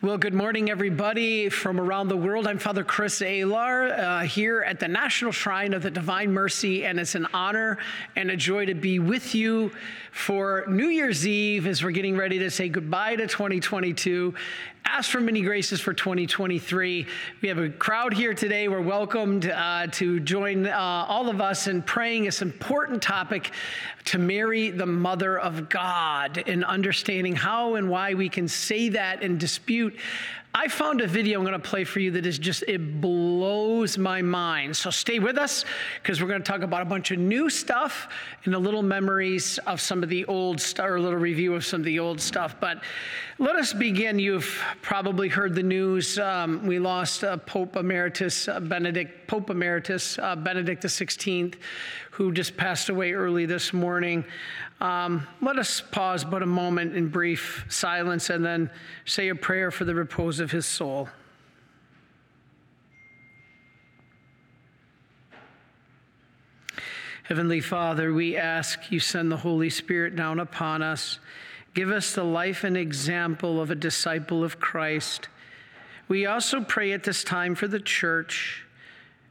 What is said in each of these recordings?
Well, good morning, everybody from around the world. I'm Father Chris Alar uh, here at the National Shrine of the Divine Mercy, and it's an honor and a joy to be with you for New Year's Eve as we're getting ready to say goodbye to 2022. Ask for many graces for 2023. We have a crowd here today. We're welcomed uh, to join uh, all of us in praying this important topic to Mary, the Mother of God, and understanding how and why we can say that and dispute I found a video I'm going to play for you that is just, it blows my mind. So stay with us because we're going to talk about a bunch of new stuff and a little memories of some of the old stuff, or a little review of some of the old stuff. But let us begin. You've probably heard the news. Um, we lost uh, Pope Emeritus uh, Benedict, Pope Emeritus uh, Benedict XVI, who just passed away early this morning. Um, let us pause but a moment in brief silence and then say a prayer for the repose of his soul. Heavenly Father, we ask you send the Holy Spirit down upon us. Give us the life and example of a disciple of Christ. We also pray at this time for the church,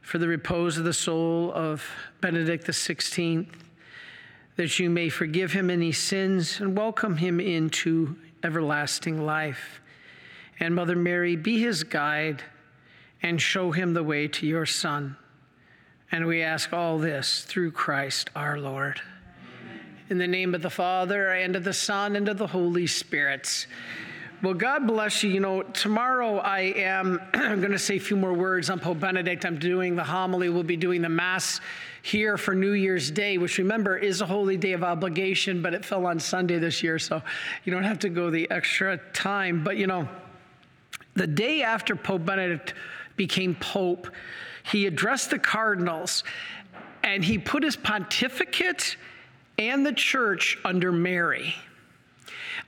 for the repose of the soul of Benedict XVI that you may forgive him any sins and welcome him into everlasting life. And Mother Mary, be his guide and show him the way to your Son. And we ask all this through Christ our Lord. In the name of the Father, and of the Son, and of the Holy Spirit. Well, God bless you. You know, tomorrow I am going to say a few more words on Pope Benedict. I'm doing the homily, we'll be doing the Mass here for New Year's Day, which remember is a holy day of obligation, but it fell on Sunday this year, so you don't have to go the extra time. But you know, the day after Pope Benedict became Pope, he addressed the cardinals and he put his pontificate and the church under Mary.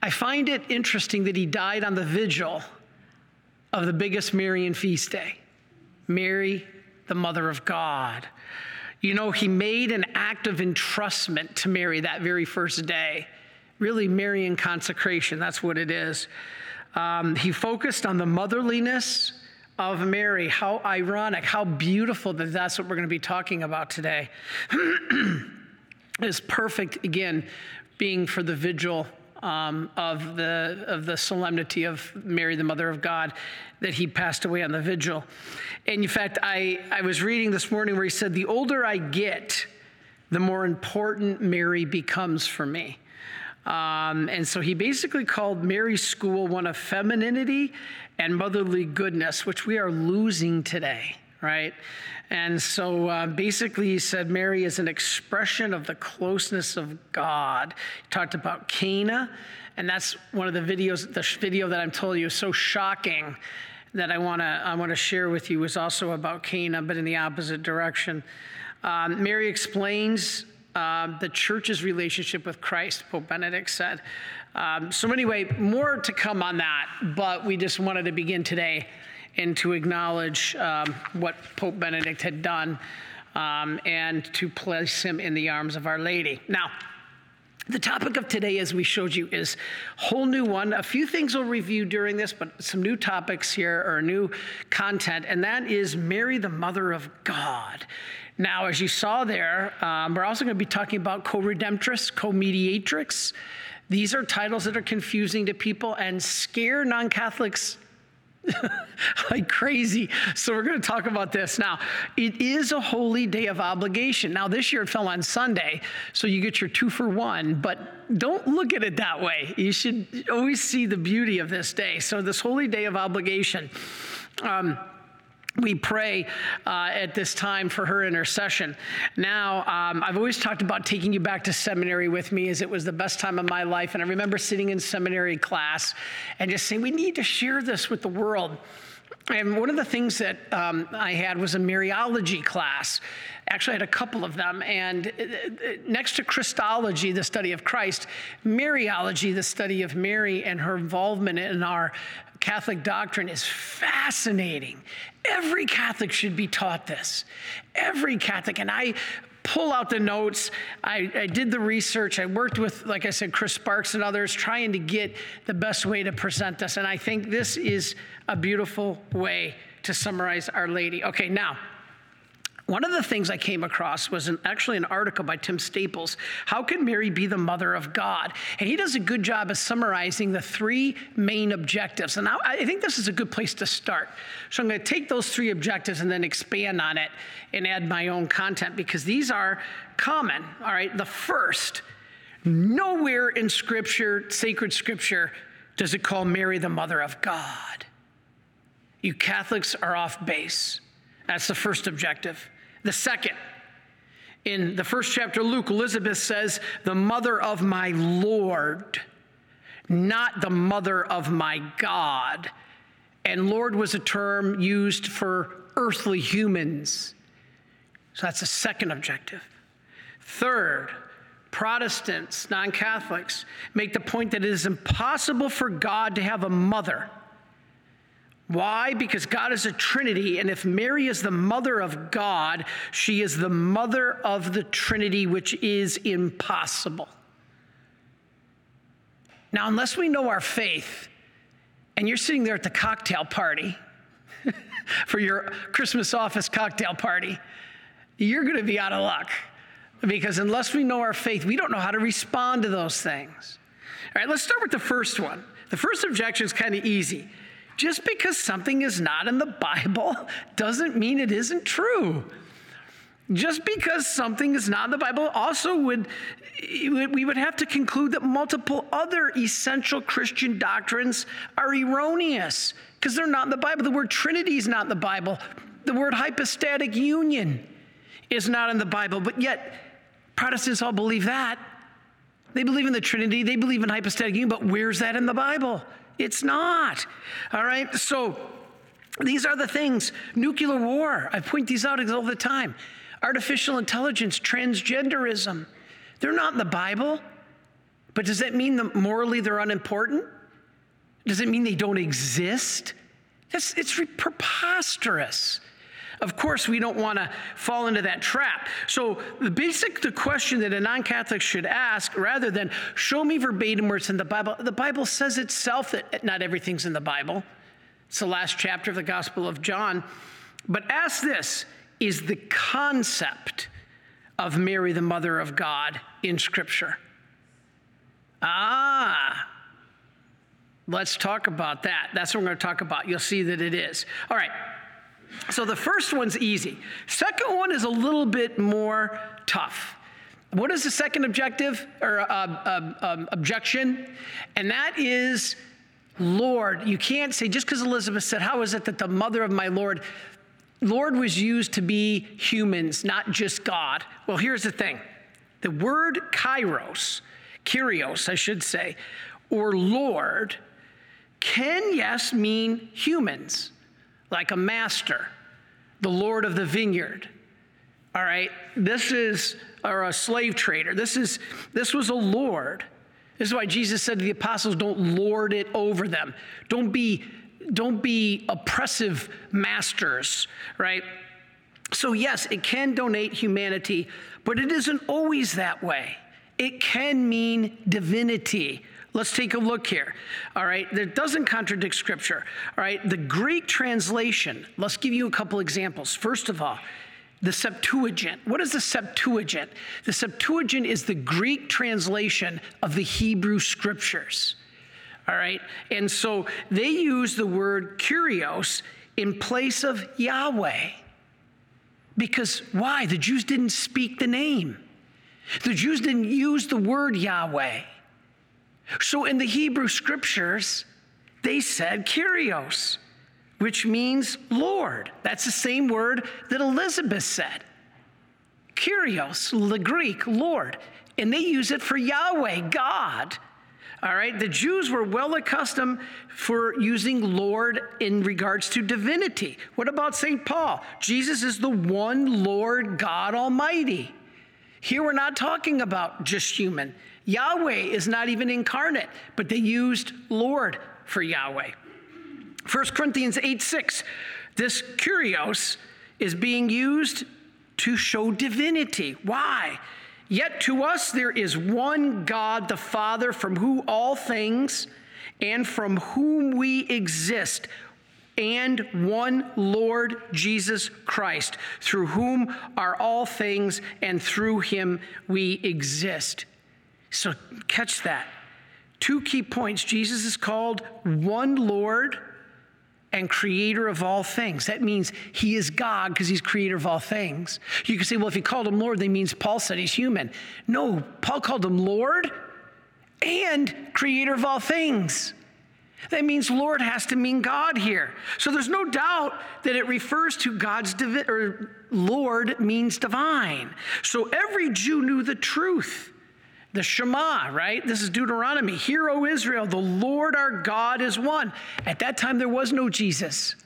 I find it interesting that he died on the vigil of the biggest Marian feast day Mary, the Mother of God. You know, he made an act of entrustment to Mary that very first day. Really, Marian consecration, that's what it is. Um, he focused on the motherliness of Mary. How ironic, how beautiful that that's what we're going to be talking about today. is perfect, again, being for the vigil um, of, the, of the solemnity of Mary, the Mother of God, that he passed away on the vigil. And in fact, I, I was reading this morning where he said, The older I get, the more important Mary becomes for me. Um, and so he basically called Mary's school one of femininity and motherly goodness, which we are losing today, right? And so uh, basically, he said Mary is an expression of the closeness of God. He talked about Cana, and that's one of the videos, the video that I'm telling you is so shocking that I want to I want to share with you is also about Cana, but in the opposite direction. Um, Mary explains uh, the church's relationship with Christ, Pope Benedict said. Um, so, anyway, more to come on that, but we just wanted to begin today and to acknowledge um, what Pope Benedict had done um, and to place him in the arms of Our Lady. Now, the topic of today, as we showed you, is a whole new one. A few things we'll review during this, but some new topics here or new content, and that is Mary, the Mother of God. Now, as you saw there, um, we're also going to be talking about co-redemptrix, co-mediatrix. These are titles that are confusing to people and scare non-Catholics like crazy. So we're going to talk about this. Now, it is a holy day of obligation. Now, this year it fell on Sunday, so you get your two for one, but don't look at it that way. You should always see the beauty of this day. So, this holy day of obligation. Um, we pray uh, at this time for her intercession. Now, um, I've always talked about taking you back to seminary with me as it was the best time of my life. And I remember sitting in seminary class and just saying, we need to share this with the world. And one of the things that um, I had was a Mariology class. Actually, I had a couple of them. And uh, uh, next to Christology, the study of Christ, Mariology, the study of Mary and her involvement in our Catholic doctrine is fascinating. Every Catholic should be taught this. Every Catholic. And I pull out the notes. I, I, did the research. I worked with, like I said, Chris Sparks and others, trying to get the best way to present this. And I think this is a beautiful way to summarize Our Lady. Okay, now, one of the things I came across was an, actually an article by Tim Staples. How can Mary be the mother of God? And he does a good job of summarizing the three main objectives. And I, I think this is a good place to start. So I'm going to take those three objectives and then expand on it and add my own content because these are common. All right. The first, nowhere in Scripture, sacred Scripture, does it call Mary the mother of God. You Catholics are off base. That's the first objective. The second, in the first chapter, Luke, Elizabeth says, the mother of my Lord, not the mother of my God. And Lord was a term used for earthly humans. So that's the second objective. Third, Protestants, non Catholics, make the point that it is impossible for God to have a mother why? Because God is a Trinity, and if Mary is the mother of God, she is the mother of the Trinity, which is impossible. Now, unless we know our faith, and you're sitting there at the cocktail party for your Christmas office cocktail party, you're going to be out of luck. Because unless we know our faith, we don't know how to respond to those things. All right, let's start with the first one. The first objection is kind of easy. Just because something is not in the Bible doesn't mean it isn't true. Just because something is not in the Bible also would, we would have to conclude that multiple other essential Christian doctrines are erroneous because they're not in the Bible. The word Trinity is not in the Bible. The word hypostatic union is not in the Bible, but yet Protestants all believe that. They believe in the Trinity, they believe in hypostatic union, but where's that in the Bible? It's not. All right? So these are the things. Nuclear war, I point these out all the time. Artificial intelligence, transgenderism, they're not in the Bible. But does that mean that morally they're unimportant? Does it mean they don't exist? That's, it's preposterous. Of course, we don't want to fall into that trap. So, the basic the question that a non Catholic should ask, rather than show me verbatim where it's in the Bible, the Bible says itself that not everything's in the Bible. It's the last chapter of the Gospel of John. But ask this is the concept of Mary, the mother of God, in Scripture? Ah, let's talk about that. That's what we're going to talk about. You'll see that it is. All right. So the first one's easy. Second one is a little bit more tough. What is the second objective or uh, uh, um, objection? And that is, Lord. You can't say just because Elizabeth said, "How is it that the mother of my Lord?" Lord was used to be humans, not just God. Well, here's the thing: the word kairos, kyrios, I should say, or Lord, can yes mean humans like a master, the Lord of the vineyard. All right, this is, or a slave trader. This is, this was a Lord. This is why Jesus said to the apostles, don't lord it over them. Don't be, don't be oppressive masters, right? So, yes, it can donate humanity, but it isn't always that way. It can mean divinity. Let's take a look here. All right, that doesn't contradict scripture. All right, the Greek translation, let's give you a couple examples. First of all, the Septuagint. What is the Septuagint? The Septuagint is the Greek translation of the Hebrew scriptures. All right, and so they use the word kurios in place of Yahweh. Because why? The Jews didn't speak the name. The Jews didn't use the word Yahweh. So in the Hebrew scriptures, they said Kyrios, which means Lord. That's the same word that Elizabeth said. Kyrios, the Greek, Lord. And they use it for Yahweh, God. All right, the Jews were well accustomed for using Lord in regards to divinity. What about St. Paul? Jesus is the one Lord God Almighty. Here we're not talking about just human. Yahweh is not even incarnate, but they used Lord for Yahweh. 1 Corinthians 8 6, this kurios is being used to show divinity. Why? Yet to us there is one God, the Father, from whom all things and from whom we exist, and one Lord Jesus Christ, through whom are all things, and through him we exist. So catch that. Two key points Jesus is called one Lord and creator of all things. That means he is God because he's creator of all things. You can say, well, if he called him Lord, that means Paul said he's human. No, Paul called him Lord and creator of all things. That means Lord has to mean God here. So there's no doubt that it refers to God's divi- or Lord means divine. So every Jew knew the truth. The Shema, right? This is Deuteronomy. Hear, O Israel, the Lord our God is one. At that time, there was no Jesus,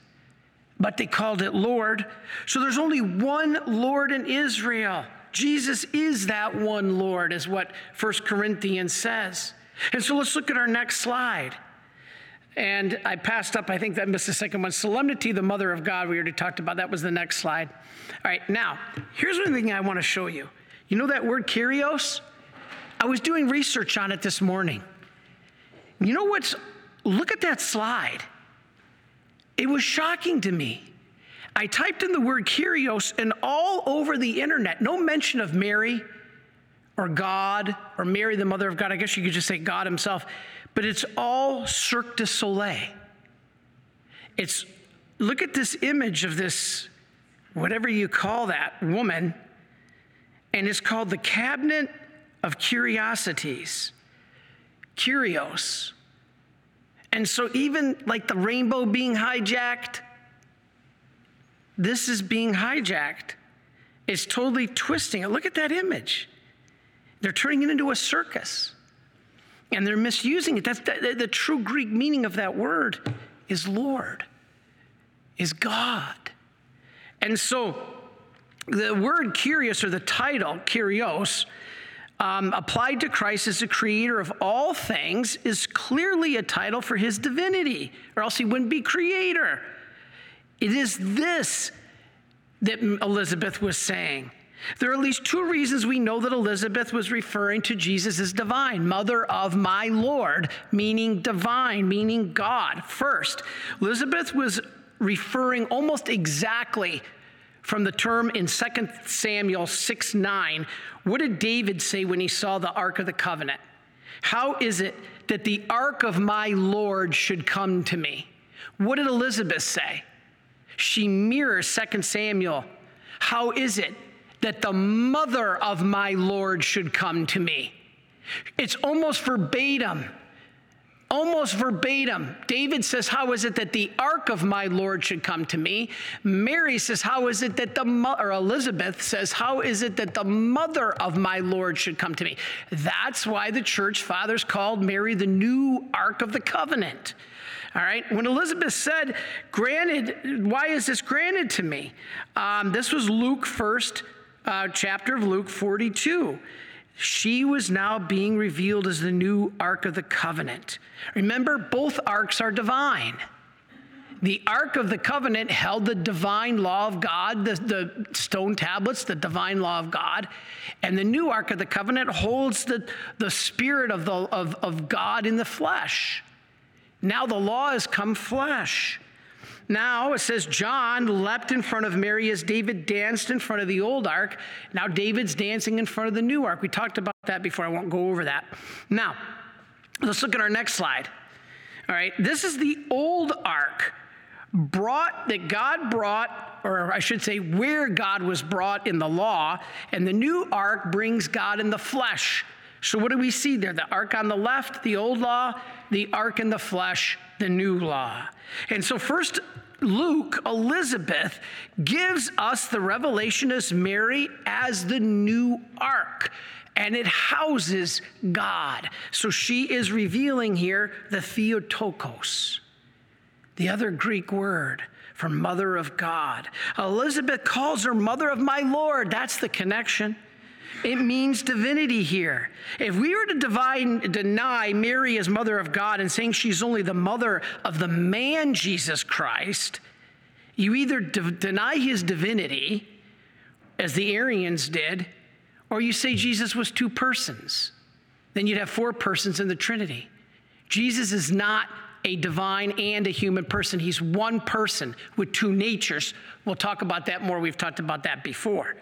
but they called it Lord. So there's only one Lord in Israel. Jesus is that one Lord, is what First Corinthians says. And so let's look at our next slide. And I passed up, I think that missed the second one. Solemnity, the mother of God, we already talked about. That was the next slide. All right, now, here's one thing I want to show you. You know that word kyrios? I was doing research on it this morning. You know what's, look at that slide. It was shocking to me. I typed in the word Kyrios, and all over the internet, no mention of Mary or God or Mary, the mother of God. I guess you could just say God Himself, but it's all Cirque du Soleil. It's, look at this image of this, whatever you call that woman, and it's called the Cabinet of curiosities, curios. And so, even like the rainbow being hijacked, this is being hijacked. It's totally twisting it. Look at that image. They're turning it into a circus and they're misusing it. That's the, the true Greek meaning of that word is Lord, is God. And so, the word curious or the title, kyrios um, applied to Christ as the creator of all things is clearly a title for his divinity, or else he wouldn't be creator. It is this that Elizabeth was saying. There are at least two reasons we know that Elizabeth was referring to Jesus as divine, mother of my Lord, meaning divine, meaning God. First, Elizabeth was referring almost exactly from the term in 2 Samuel 6 9. What did David say when he saw the Ark of the Covenant? How is it that the Ark of my Lord should come to me? What did Elizabeth say? She mirrors 2 Samuel. How is it that the mother of my Lord should come to me? It's almost verbatim almost verbatim. David says, How is it that the ark of my Lord should come to me? Mary says, How is it that the, mother, or Elizabeth says, How is it that the mother of my Lord should come to me? That's why the church fathers called Mary the new ark of the covenant. All right. When Elizabeth said, granted, why is this granted to me? Um, this was Luke, first uh, chapter of Luke 42 she was now being revealed as the new Ark of the Covenant. Remember, both arks are divine. The Ark of the Covenant held the divine law of God, the, the, stone tablets, the divine law of God. And the new Ark of the Covenant holds the, the Spirit of, the, of, of God in the flesh. Now the law has come flesh. Now it says John leapt in front of Mary as David danced in front of the old ark. Now David's dancing in front of the new ark. We talked about that before. I won't go over that. Now, let's look at our next slide. All right, this is the old ark brought that God brought, or I should say, where God was brought in the law, and the new ark brings God in the flesh. So, what do we see there? The ark on the left, the old law, the ark in the flesh, the new law. And so, first, Luke, Elizabeth gives us the revelation as Mary as the new ark, and it houses God. So she is revealing here the Theotokos, the other Greek word for mother of God. Elizabeth calls her mother of my Lord. That's the connection. It means divinity here. If we were to divine, deny Mary as mother of God and saying she's only the mother of the man Jesus Christ, you either de- deny his divinity as the Arians did, or you say Jesus was two persons. Then you'd have four persons in the Trinity. Jesus is not a divine and a human person. He's one person with two natures. We'll talk about that more. We've talked about that before.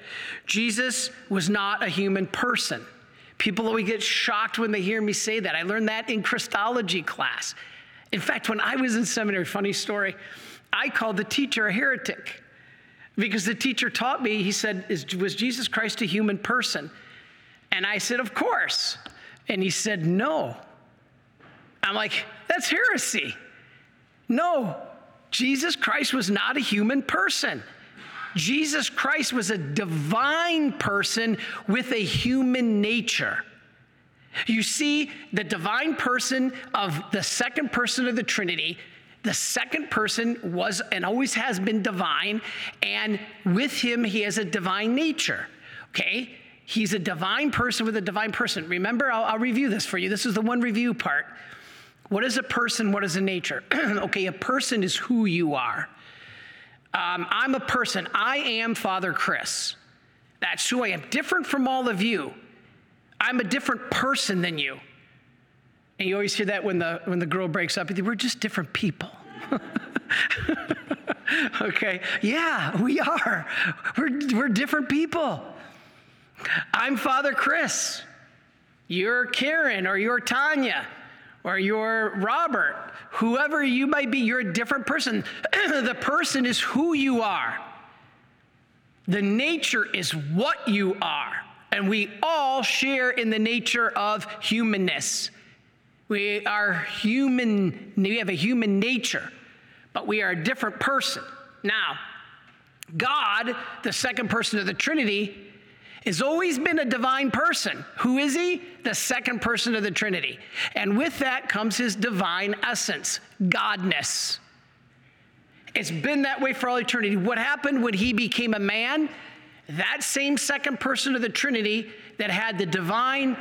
Jesus was not a human person. People always get shocked when they hear me say that. I learned that in Christology class. In fact, when I was in seminary, funny story, I called the teacher a heretic because the teacher taught me, he said, Was Jesus Christ a human person? And I said, Of course. And he said, No. I'm like, That's heresy. No, Jesus Christ was not a human person. Jesus Christ was a divine person with a human nature. You see, the divine person of the second person of the Trinity, the second person was and always has been divine, and with him, he has a divine nature. Okay? He's a divine person with a divine person. Remember, I'll, I'll review this for you. This is the one review part. What is a person? What is a nature? okay, a person is who you are. Um, I'm a person. I am Father Chris. That's who I am. Different from all of you. I'm a different person than you. And you always hear that when the, when the girl breaks up. We're just different people. okay, yeah, we are. We're, we're different people. I'm Father Chris. You're Karen or you're Tanya or you're Robert. Whoever you might be, you're a different person. the person is who you are. The nature is what you are. And we all share in the nature of humanness. We are human, we have a human nature, but we are a different person. Now, God, the second person of the Trinity, has always been a divine person. Who is he? The second person of the Trinity. And with that comes his divine essence, Godness. It's been that way for all eternity. What happened when he became a man? That same second person of the Trinity that had the divine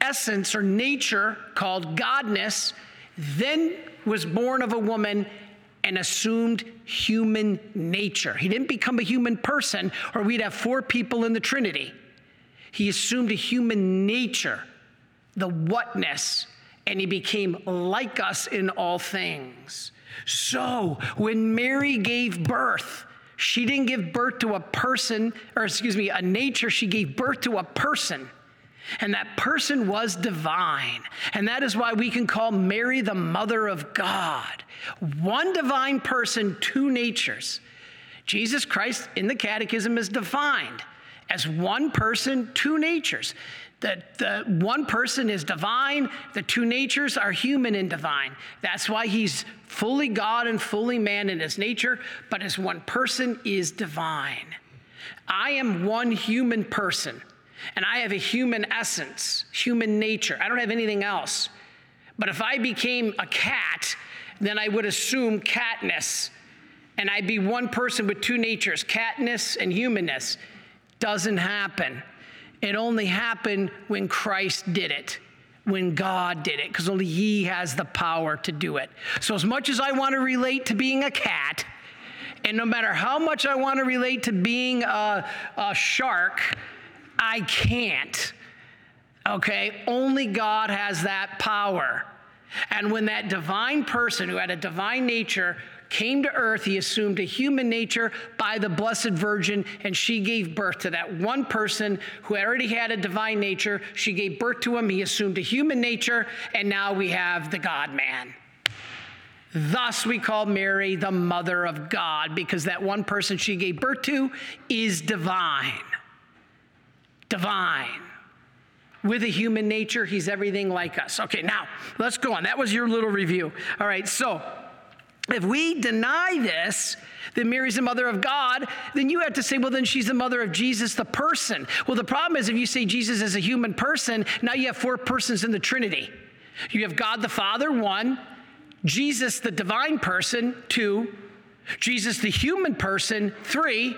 essence or nature called Godness then was born of a woman and assumed human nature. He didn't become a human person, or we'd have four people in the Trinity. He assumed a human nature, the whatness, and he became like us in all things. So when Mary gave birth, she didn't give birth to a person, or excuse me, a nature, she gave birth to a person. And that person was divine. And that is why we can call Mary the mother of God. One divine person, two natures. Jesus Christ in the Catechism is defined as one person, two natures. That the one person is divine, the two natures are human and divine. That's why he's fully God and fully man in his nature, but as one person is divine. I am one human person. And I have a human essence, human nature. I don't have anything else. But if I became a cat, then I would assume catness. And I'd be one person with two natures, catness and humanness. Doesn't happen. It only happened when Christ did it, when God did it, because only He has the power to do it. So, as much as I want to relate to being a cat, and no matter how much I want to relate to being a, a shark, I can't. Okay? Only God has that power. And when that divine person who had a divine nature came to earth, he assumed a human nature by the Blessed Virgin, and she gave birth to that one person who already had a divine nature. She gave birth to him, he assumed a human nature, and now we have the God man. Thus, we call Mary the mother of God because that one person she gave birth to is divine divine. With a human nature, he's everything like us. Okay, now let's go on. That was your little review. All right, so if we deny this, that Mary's the mother of God, then you have to say, well, then she's the mother of Jesus, the person. Well, the problem is if you say Jesus is a human person, now you have four persons in the Trinity. You have God the Father, one, Jesus the divine person, two, Jesus the human person, three,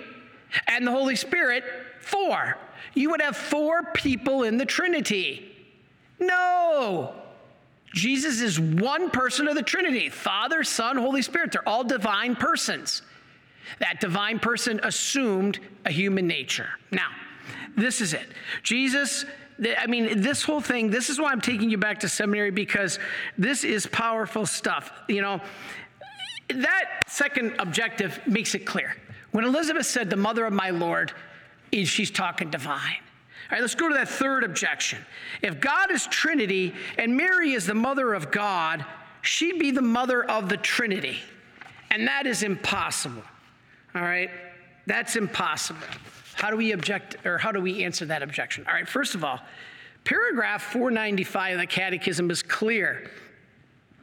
and the Holy Spirit, four you would have four people in the Trinity. No. Jesus is one person of the Trinity Father, Son, Holy Spirit. They're all divine persons. That divine person assumed a human nature. Now, this is it. Jesus I mean, this whole thing, this is why I'm taking you back to seminary because this is powerful stuff. You know, that second objective makes it clear. When Elizabeth said, the mother of my Lord, she's talking divine. All right, let's go to that third objection. If God is Trinity and Mary is the mother of God, she'd be the mother of the Trinity. And that is impossible. All right? That's impossible. How do we object or how do we answer that objection? All right, first of all, paragraph 495 of the Catechism is clear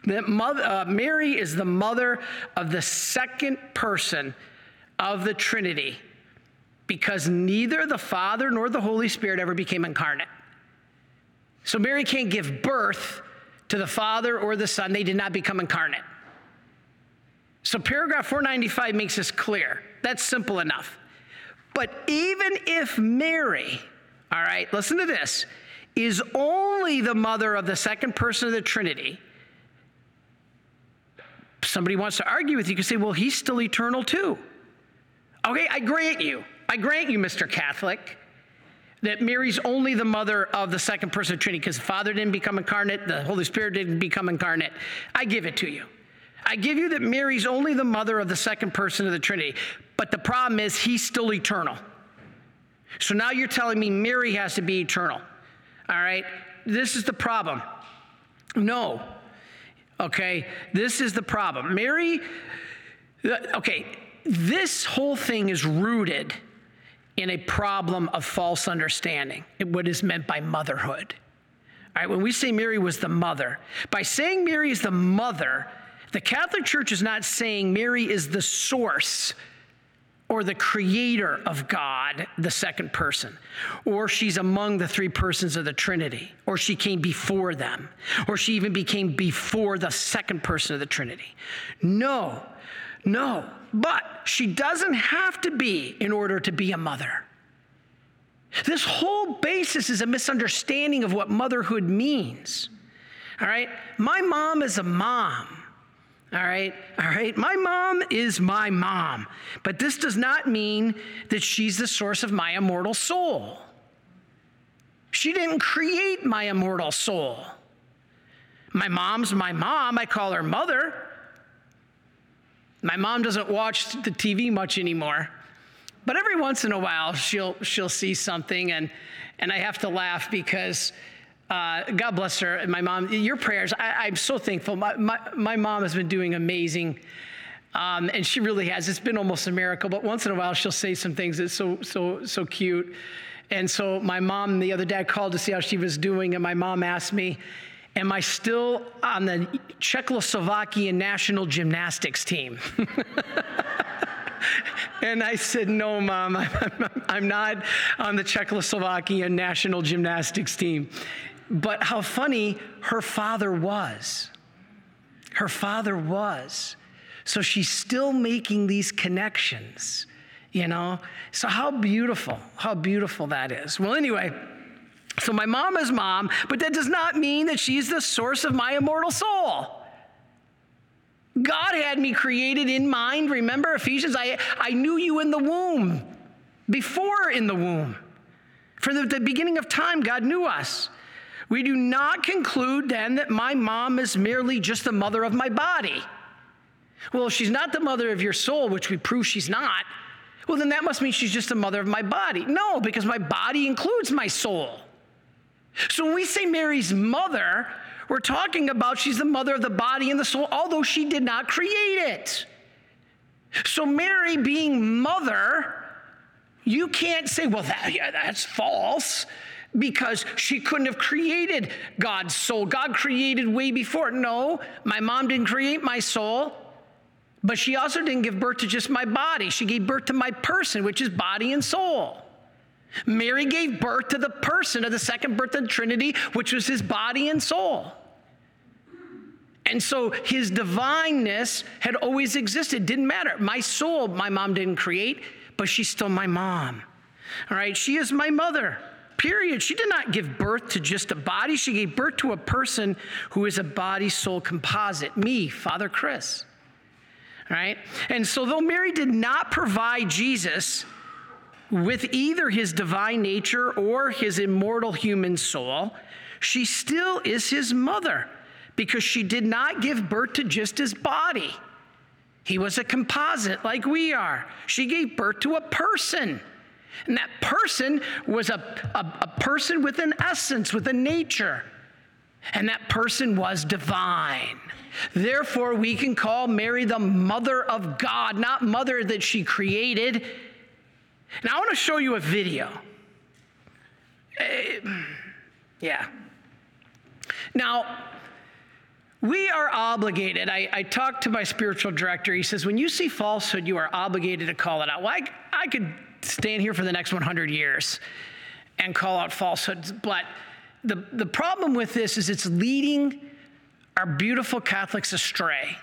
that mother, uh, Mary is the mother of the second person of the Trinity because neither the Father nor the Holy Spirit ever became incarnate. So Mary can't give birth to the Father or the Son, they did not become incarnate. So paragraph 495 makes this clear. That's simple enough. But even if Mary, all right, listen to this, is only the mother of the second person of the Trinity, somebody wants to argue with you, you can say, well, he's still eternal too. Okay, I grant you, I grant you, Mr. Catholic, that Mary's only the mother of the second person of the Trinity because the Father didn't become incarnate, the Holy Spirit didn't become incarnate. I give it to you. I give you that Mary's only the mother of the second person of the Trinity, but the problem is he's still eternal. So now you're telling me Mary has to be eternal. All right? This is the problem. No. Okay? This is the problem. Mary, okay, this whole thing is rooted in a problem of false understanding, what is meant by motherhood. All right, when we say Mary was the mother, by saying Mary is the mother, the Catholic Church is not saying Mary is the source or the creator of God, the second person, or she's among the three persons of the Trinity, or she came before them, or she even became before the second person of the Trinity. No, no, but she doesn't have to be in order to be a mother. This whole basis is a misunderstanding of what motherhood means. All right? My mom is a mom. All right, all right. My mom is my mom, but this does not mean that she's the source of my immortal soul. She didn't create my immortal soul. My mom's my mom. I call her mother. My mom doesn't watch the TV much anymore, but every once in a while she'll she'll see something and and I have to laugh because uh, God bless her my mom. Your prayers, I, am so thankful. My, my, my, mom has been doing amazing. Um, and she really has. It's been almost a miracle, but once in a while she'll say some things that's so, so, so cute. And so my mom the other day I called to see how she was doing, and my mom asked me, Am I still on the Czechoslovakian national gymnastics team? and I said, No, mom, I'm, I'm not on the Czechoslovakian national gymnastics team. But how funny her father was. Her father was. So she's still making these connections, you know? So, how beautiful, how beautiful that is. Well, anyway, so my mom is mom, but that does not mean that she's the source of my immortal soul. God had me created in mind. Remember Ephesians? I, I knew you in the womb, before in the womb. From the, the beginning of time, God knew us. We do not conclude then that my mom is merely just the mother of my body. Well, she's not the mother of your soul, which we prove she's not, well, then that must mean she's just the mother of my body. No, because my body includes my soul. So when we say Mary's mother, we're talking about she's the mother of the body and the soul, although she did not create it. So, Mary being mother, you can't say, well, that, yeah, that's false because she couldn't have created God's soul. God created way before. No, my mom didn't create my soul, but she also didn't give birth to just my body. She gave birth to my person, which is body and soul. Mary gave birth to the person of the second birth of the Trinity, which was his body and soul. And so his divineness had always existed. Didn't matter. My soul, my mom didn't create, but she's still my mom. All right, she is my mother period. She did not give birth to just a body, she gave birth to a person who is a body soul composite me, Father Chris. All right, And so, though Mary did not provide Jesus with either his divine nature or his immortal human soul, she still is his mother because she did not give birth to just his body. He was a composite like we are. She gave birth to a person. And that person was a, a, a, person with an essence, with a nature. And that person was divine. Therefore, we can call Mary the mother of God, not mother that she created. Now, I want to show you a video. Uh, yeah. Now, we are obligated. I, I, talked to my spiritual director. He says, when you see falsehood, you are obligated to call it out. Well, I, I could stand here for the next 100 years and call out falsehoods, but the, the problem with this is it's leading our beautiful Catholics astray.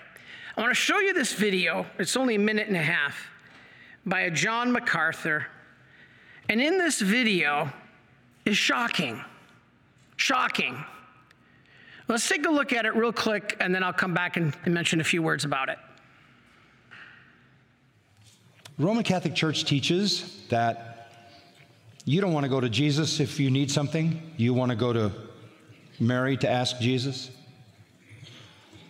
I want to show you this video. It's only a minute and a half by a John MacArthur. And in this video is shocking. Shocking. Let's take a look at it real quick, and then I'll come back and, and mention a few words about it. Roman Catholic Church teaches that you don't want to go to Jesus if you need something. You want to go to Mary to ask Jesus.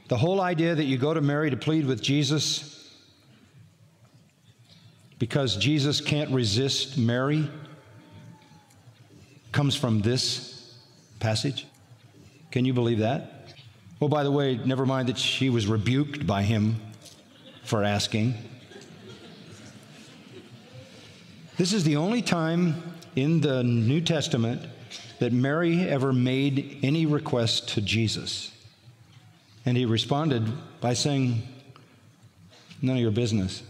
The whole idea that you go to Mary to plead with Jesus because Jesus can't resist Mary comes from this passage. Can you believe that? Oh, by the way, never mind that she was rebuked by him for asking. This is the only time in the New Testament that Mary ever made any request to Jesus. And he responded by saying, None of your business.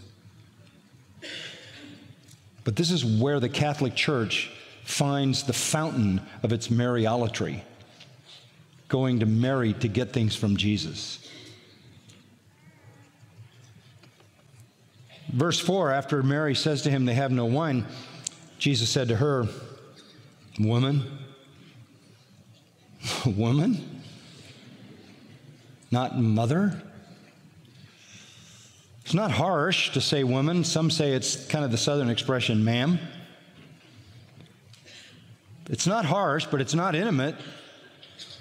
But this is where the Catholic Church finds the fountain of its Mariolatry, going to Mary to get things from Jesus. Verse 4 After Mary says to him, They have no wine, Jesus said to her, Woman, woman, not mother. It's not harsh to say woman. Some say it's kind of the southern expression, ma'am. It's not harsh, but it's not intimate.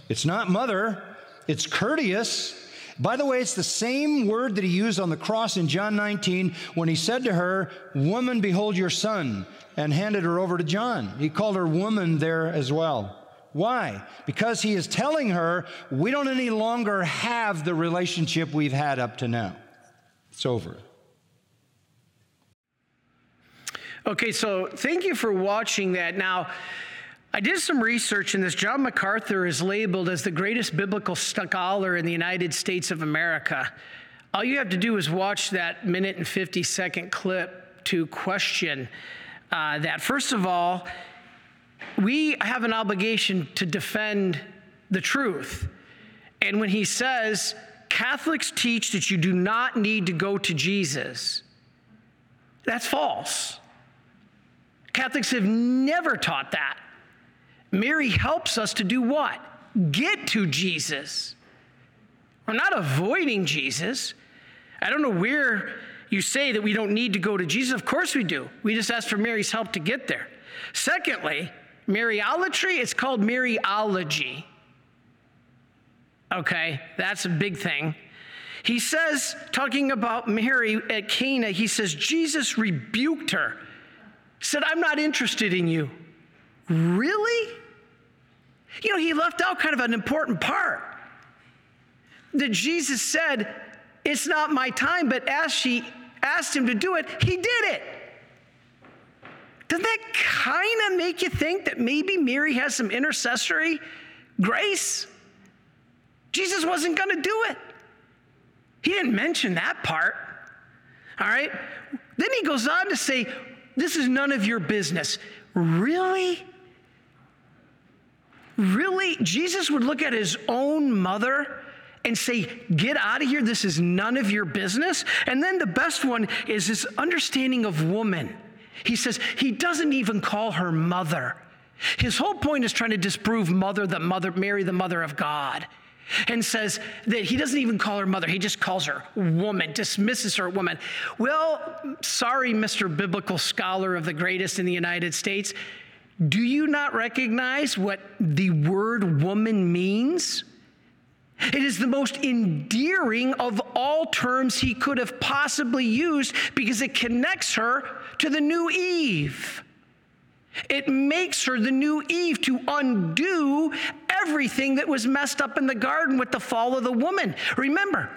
It's not mother. It's courteous. By the way, it's the same word that he used on the cross in John 19 when he said to her, Woman, behold your son, and handed her over to John. He called her woman there as well. Why? Because he is telling her, we don't any longer have the relationship we've had up to now. It's over. Okay, so thank you for watching that. Now, I did some research in this. John MacArthur is labeled as the greatest biblical scholar in the United States of America. All you have to do is watch that minute and 50 second clip to question uh, that. First of all, we have an obligation to defend the truth. And when he says, Catholics teach that you do not need to go to Jesus, that's false. Catholics have never taught that. Mary helps us to do what? Get to Jesus. We're not avoiding Jesus. I don't know where you say that we don't need to go to Jesus. Of course we do. We just ask for Mary's help to get there. Secondly, Mariolatry, it's called Mariology. Okay, that's a big thing. He says, talking about Mary at Cana, he says, Jesus rebuked her, said, I'm not interested in you. Really? You know, he left out kind of an important part. That Jesus said, It's not my time, but as she asked him to do it, he did it. Doesn't that kind of make you think that maybe Mary has some intercessory grace? Jesus wasn't going to do it. He didn't mention that part. All right? Then he goes on to say, This is none of your business. Really? Really? Jesus would look at his own mother and say, Get out of here. This is none of your business. And then the best one is his understanding of woman. He says he doesn't even call her mother. His whole point is trying to disprove mother, the mother, Mary, the mother of God. And says that he doesn't even call her mother, he just calls her woman, dismisses her woman. Well, sorry, Mr. Biblical Scholar of the greatest in the United States. Do you not recognize what the word woman means? It is the most endearing of all terms he could have possibly used because it connects her to the new Eve. It makes her the new Eve to undo everything that was messed up in the garden with the fall of the woman. Remember,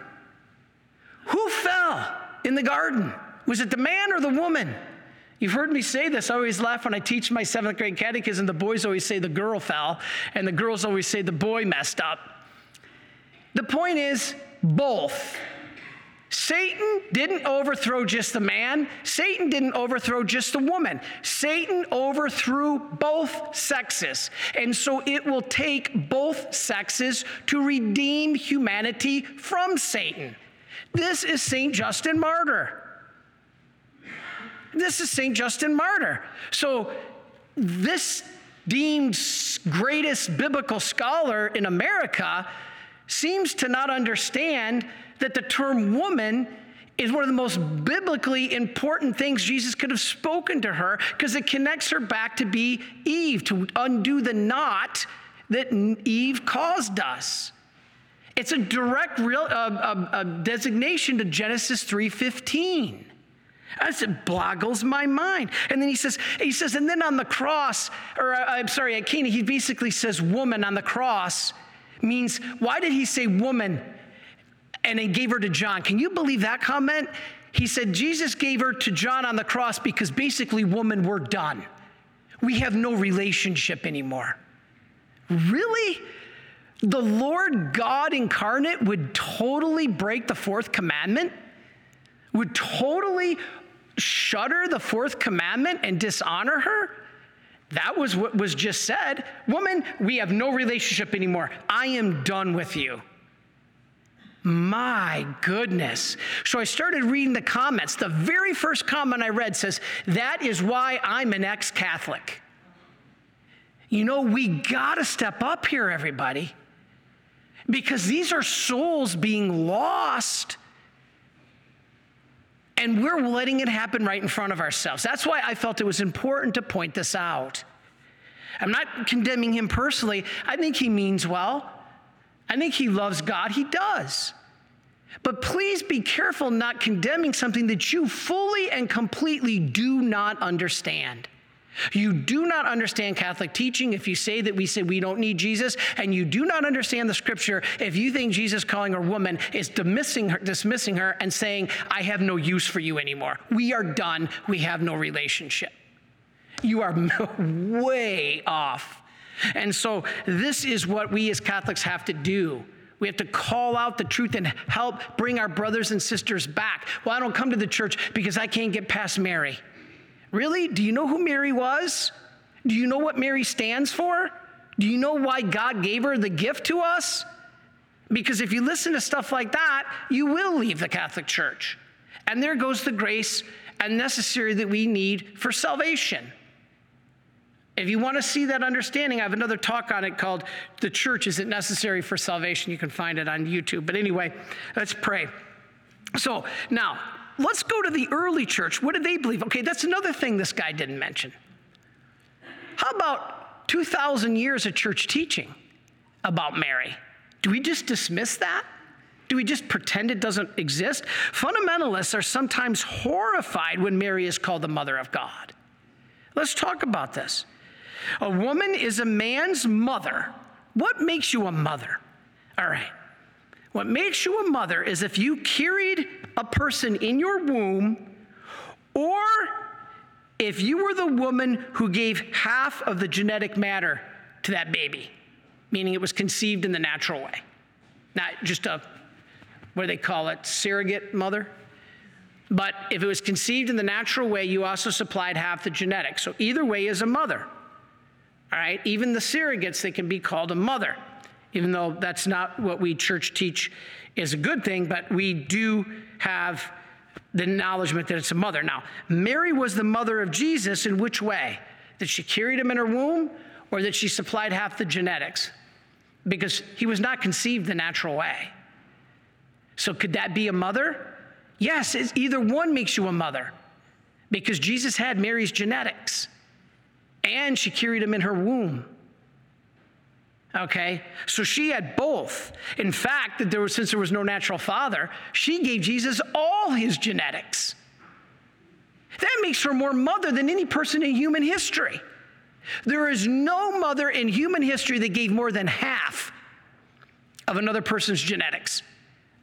who fell in the garden? Was it the man or the woman? You've heard me say this. I always laugh when I teach my seventh grade catechism. The boys always say the girl fell, and the girls always say the boy messed up. The point is, both. Satan didn't overthrow just the man, Satan didn't overthrow just the woman. Satan overthrew both sexes. And so it will take both sexes to redeem humanity from Satan. This is St. Justin Martyr. This is St. Justin Martyr. So this deemed greatest biblical scholar in America seems to not understand that the term woman is one of the most biblically important things Jesus could have spoken to her because it connects her back to be Eve, to undo the knot that Eve caused us. It's a direct real, uh, uh, uh, designation to Genesis 3.15. As it boggles my mind. And then he says, he says, and then on the cross, or uh, I'm sorry, at Cana, he basically says woman on the cross means, why did he say woman and he gave her to John? Can you believe that comment? He said Jesus gave her to John on the cross because basically, woman, we're done. We have no relationship anymore. Really? The Lord God incarnate would totally break the fourth commandment? Would totally shudder the fourth commandment and dishonor her? That was what was just said. Woman, we have no relationship anymore. I am done with you. My goodness. So I started reading the comments. The very first comment I read says, That is why I'm an ex Catholic. You know, we got to step up here, everybody, because these are souls being lost and we're letting it happen right in front of ourselves. That's why I felt it was important to point this out. I'm not condemning him personally. I think he means well. I think he loves God. He does. But please be careful not condemning something that you fully and completely do not understand. You do not understand Catholic teaching if you say that we say we don't need Jesus, and you do not understand the scripture if you think Jesus calling her woman is dismissing her, dismissing her and saying, I have no use for you anymore. We are done. We have no relationship. You are way off. And so, this is what we as Catholics have to do. We have to call out the truth and help bring our brothers and sisters back. Well, I don't come to the church because I can't get past Mary. Really? Do you know who Mary was? Do you know what Mary stands for? Do you know why God gave her the gift to us? Because if you listen to stuff like that, you will leave the Catholic Church. And there goes the grace and necessary that we need for salvation. If you want to see that understanding, I have another talk on it called The Church Is It Necessary for Salvation? You can find it on YouTube. But anyway, let's pray. So now, let's go to the early church. What did they believe? Okay, that's another thing this guy didn't mention. How about 2,000 years of church teaching about Mary? Do we just dismiss that? Do we just pretend it doesn't exist? Fundamentalists are sometimes horrified when Mary is called the mother of God. Let's talk about this. A woman is a man's mother. What makes you a mother? All right. What makes you a mother is if you carried a person in your womb, or if you were the woman who gave half of the genetic matter to that baby, meaning it was conceived in the natural way, not just a, what do they call it, surrogate mother? But if it was conceived in the natural way, you also supplied half the genetics. So either way is a mother. All right, even the surrogates, they can be called a mother, even though that's not what we church teach is a good thing, but we do have the acknowledgement that it's a mother. Now, Mary was the mother of Jesus in which way? That she carried him in her womb or that she supplied half the genetics? because he was not conceived the natural way. So, could that be a mother? Yes, either one makes you a mother because Jesus had Mary's genetics and she carried him in her womb. Okay, so she had both. In fact, that there was, since there was no natural father, she gave Jesus all his genetics. That makes her more mother than any person in human history. There is no mother in human history that gave more than half of another person's genetics.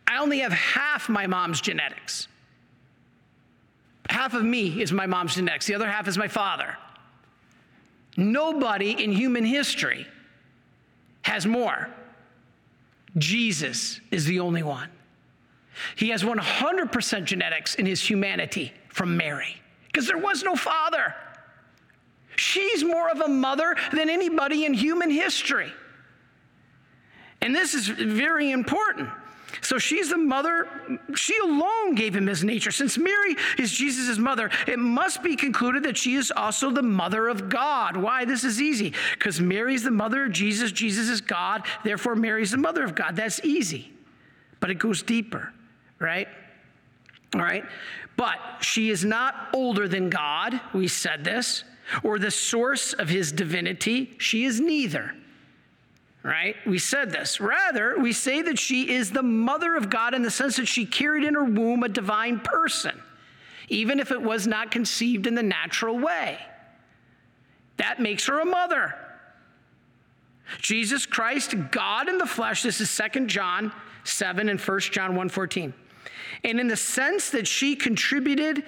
I only have half my mom's genetics. Half of me is my mom's genetics, the other half is my father. Nobody in human history has more. Jesus is the only one. He has 100% genetics in his humanity from Mary because there was no father. She's more of a mother than anybody in human history. And this is very important. So she's the mother, she alone gave him his nature. Since Mary is Jesus' mother, it must be concluded that she is also the mother of God. Why? This is easy. Because Mary's the mother of Jesus, Jesus is God, therefore Mary's the mother of God. That's easy. But it goes deeper, right? All right? But she is not older than God, we said this, or the source of his divinity. She is neither right? We said this. Rather, we say that she is the mother of God in the sense that she carried in her womb a divine person, even if it was not conceived in the natural way. That makes her a mother. Jesus Christ, God in the flesh, this is 2 John 7 and 1 John 1:14. And in the sense that she contributed,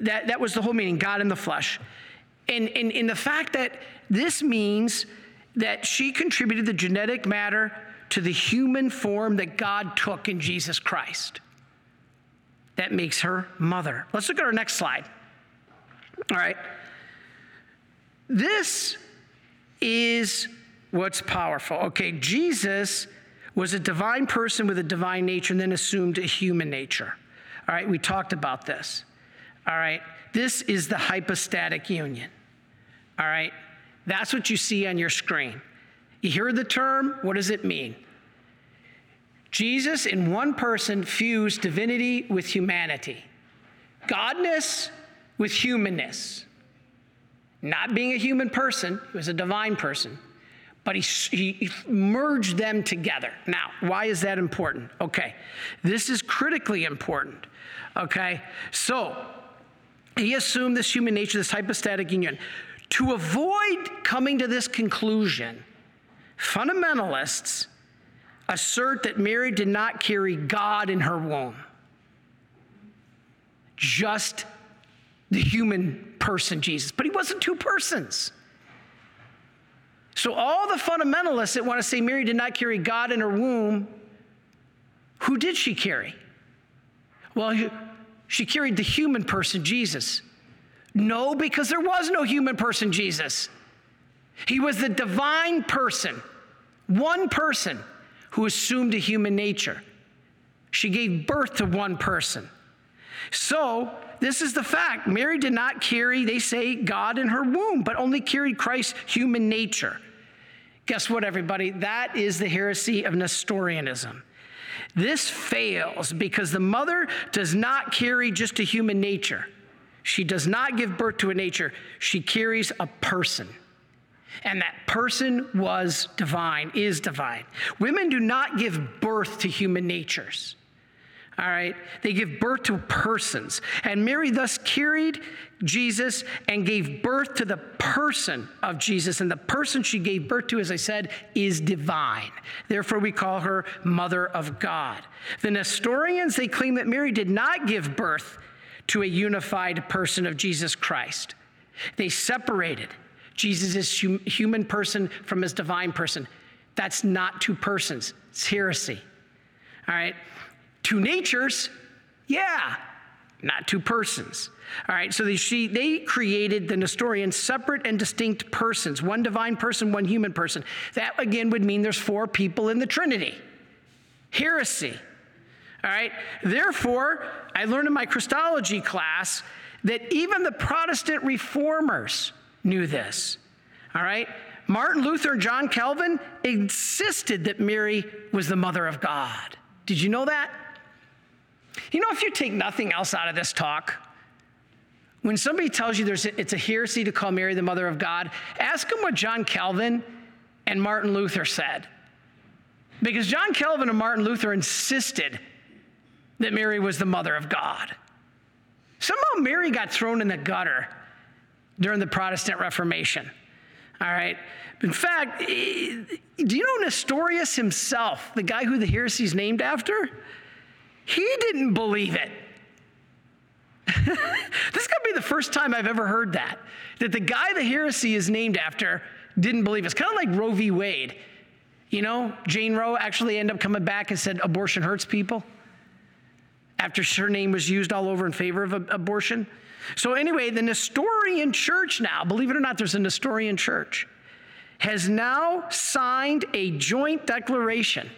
that, that was the whole meaning, God in the flesh. And in the fact that this means that she contributed the genetic matter to the human form that God took in Jesus Christ. That makes her mother. Let's look at our next slide. All right. This is what's powerful. Okay, Jesus was a divine person with a divine nature and then assumed a human nature. All right, we talked about this. All right, this is the hypostatic union. All right, that's what you see on your screen. You hear the term, what does it mean? Jesus in one person fused divinity with humanity, godness with humanness. Not being a human person, he was a divine person, but he, he, merged them together. Now, why is that important? Okay, this is critically important. Okay, so he assumed this human nature, this hypostatic union. To avoid coming to this conclusion, fundamentalists assert that Mary did not carry God in her womb, just the human person, Jesus. But he wasn't two persons. So, all the fundamentalists that want to say Mary did not carry God in her womb, who did she carry? Well, she carried the human person, Jesus. No, because there was no human person, Jesus. He was the divine person, one person who assumed a human nature. She gave birth to one person. So, this is the fact. Mary did not carry, they say, God in her womb, but only carried Christ's human nature. Guess what, everybody? That is the heresy of Nestorianism. This fails because the mother does not carry just a human nature. She does not give birth to a nature, she carries a person. And that person was divine, is divine. Women do not give birth to human natures. All right? They give birth to persons. And Mary thus carried Jesus and gave birth to the person of Jesus. And the person she gave birth to, as I said, is divine. Therefore, we call her Mother of God. The Nestorians, they claim that Mary did not give birth to a unified person of Jesus Christ. They separated Jesus' hum- human person from his divine person. That's not two persons, it's heresy. All right? Two natures, yeah, not two persons. All right, so they, she, they created the Nestorians separate and distinct persons one divine person, one human person. That again would mean there's four people in the Trinity. Heresy. All right? Therefore, I learned in my Christology class that even the Protestant reformers knew this. All right? Martin Luther and John Calvin insisted that Mary was the mother of God. Did you know that? You know, if you take nothing else out of this talk, when somebody tells you there's a, it's a heresy to call Mary the mother of God, ask them what John Calvin and Martin Luther said. Because John Calvin and Martin Luther insisted that Mary was the mother of God. Somehow Mary got thrown in the gutter during the Protestant Reformation. All right. In fact, do you know Nestorius himself, the guy who the heresy is named after? He didn't believe it. this to be the first time I've ever heard that. That the guy the heresy is named after didn't believe it. It's kind of like Roe v. Wade. You know, Jane Roe actually ended up coming back and said abortion hurts people after her name was used all over in favor of abortion. So, anyway, the Nestorian church now, believe it or not, there's a Nestorian church, has now signed a joint declaration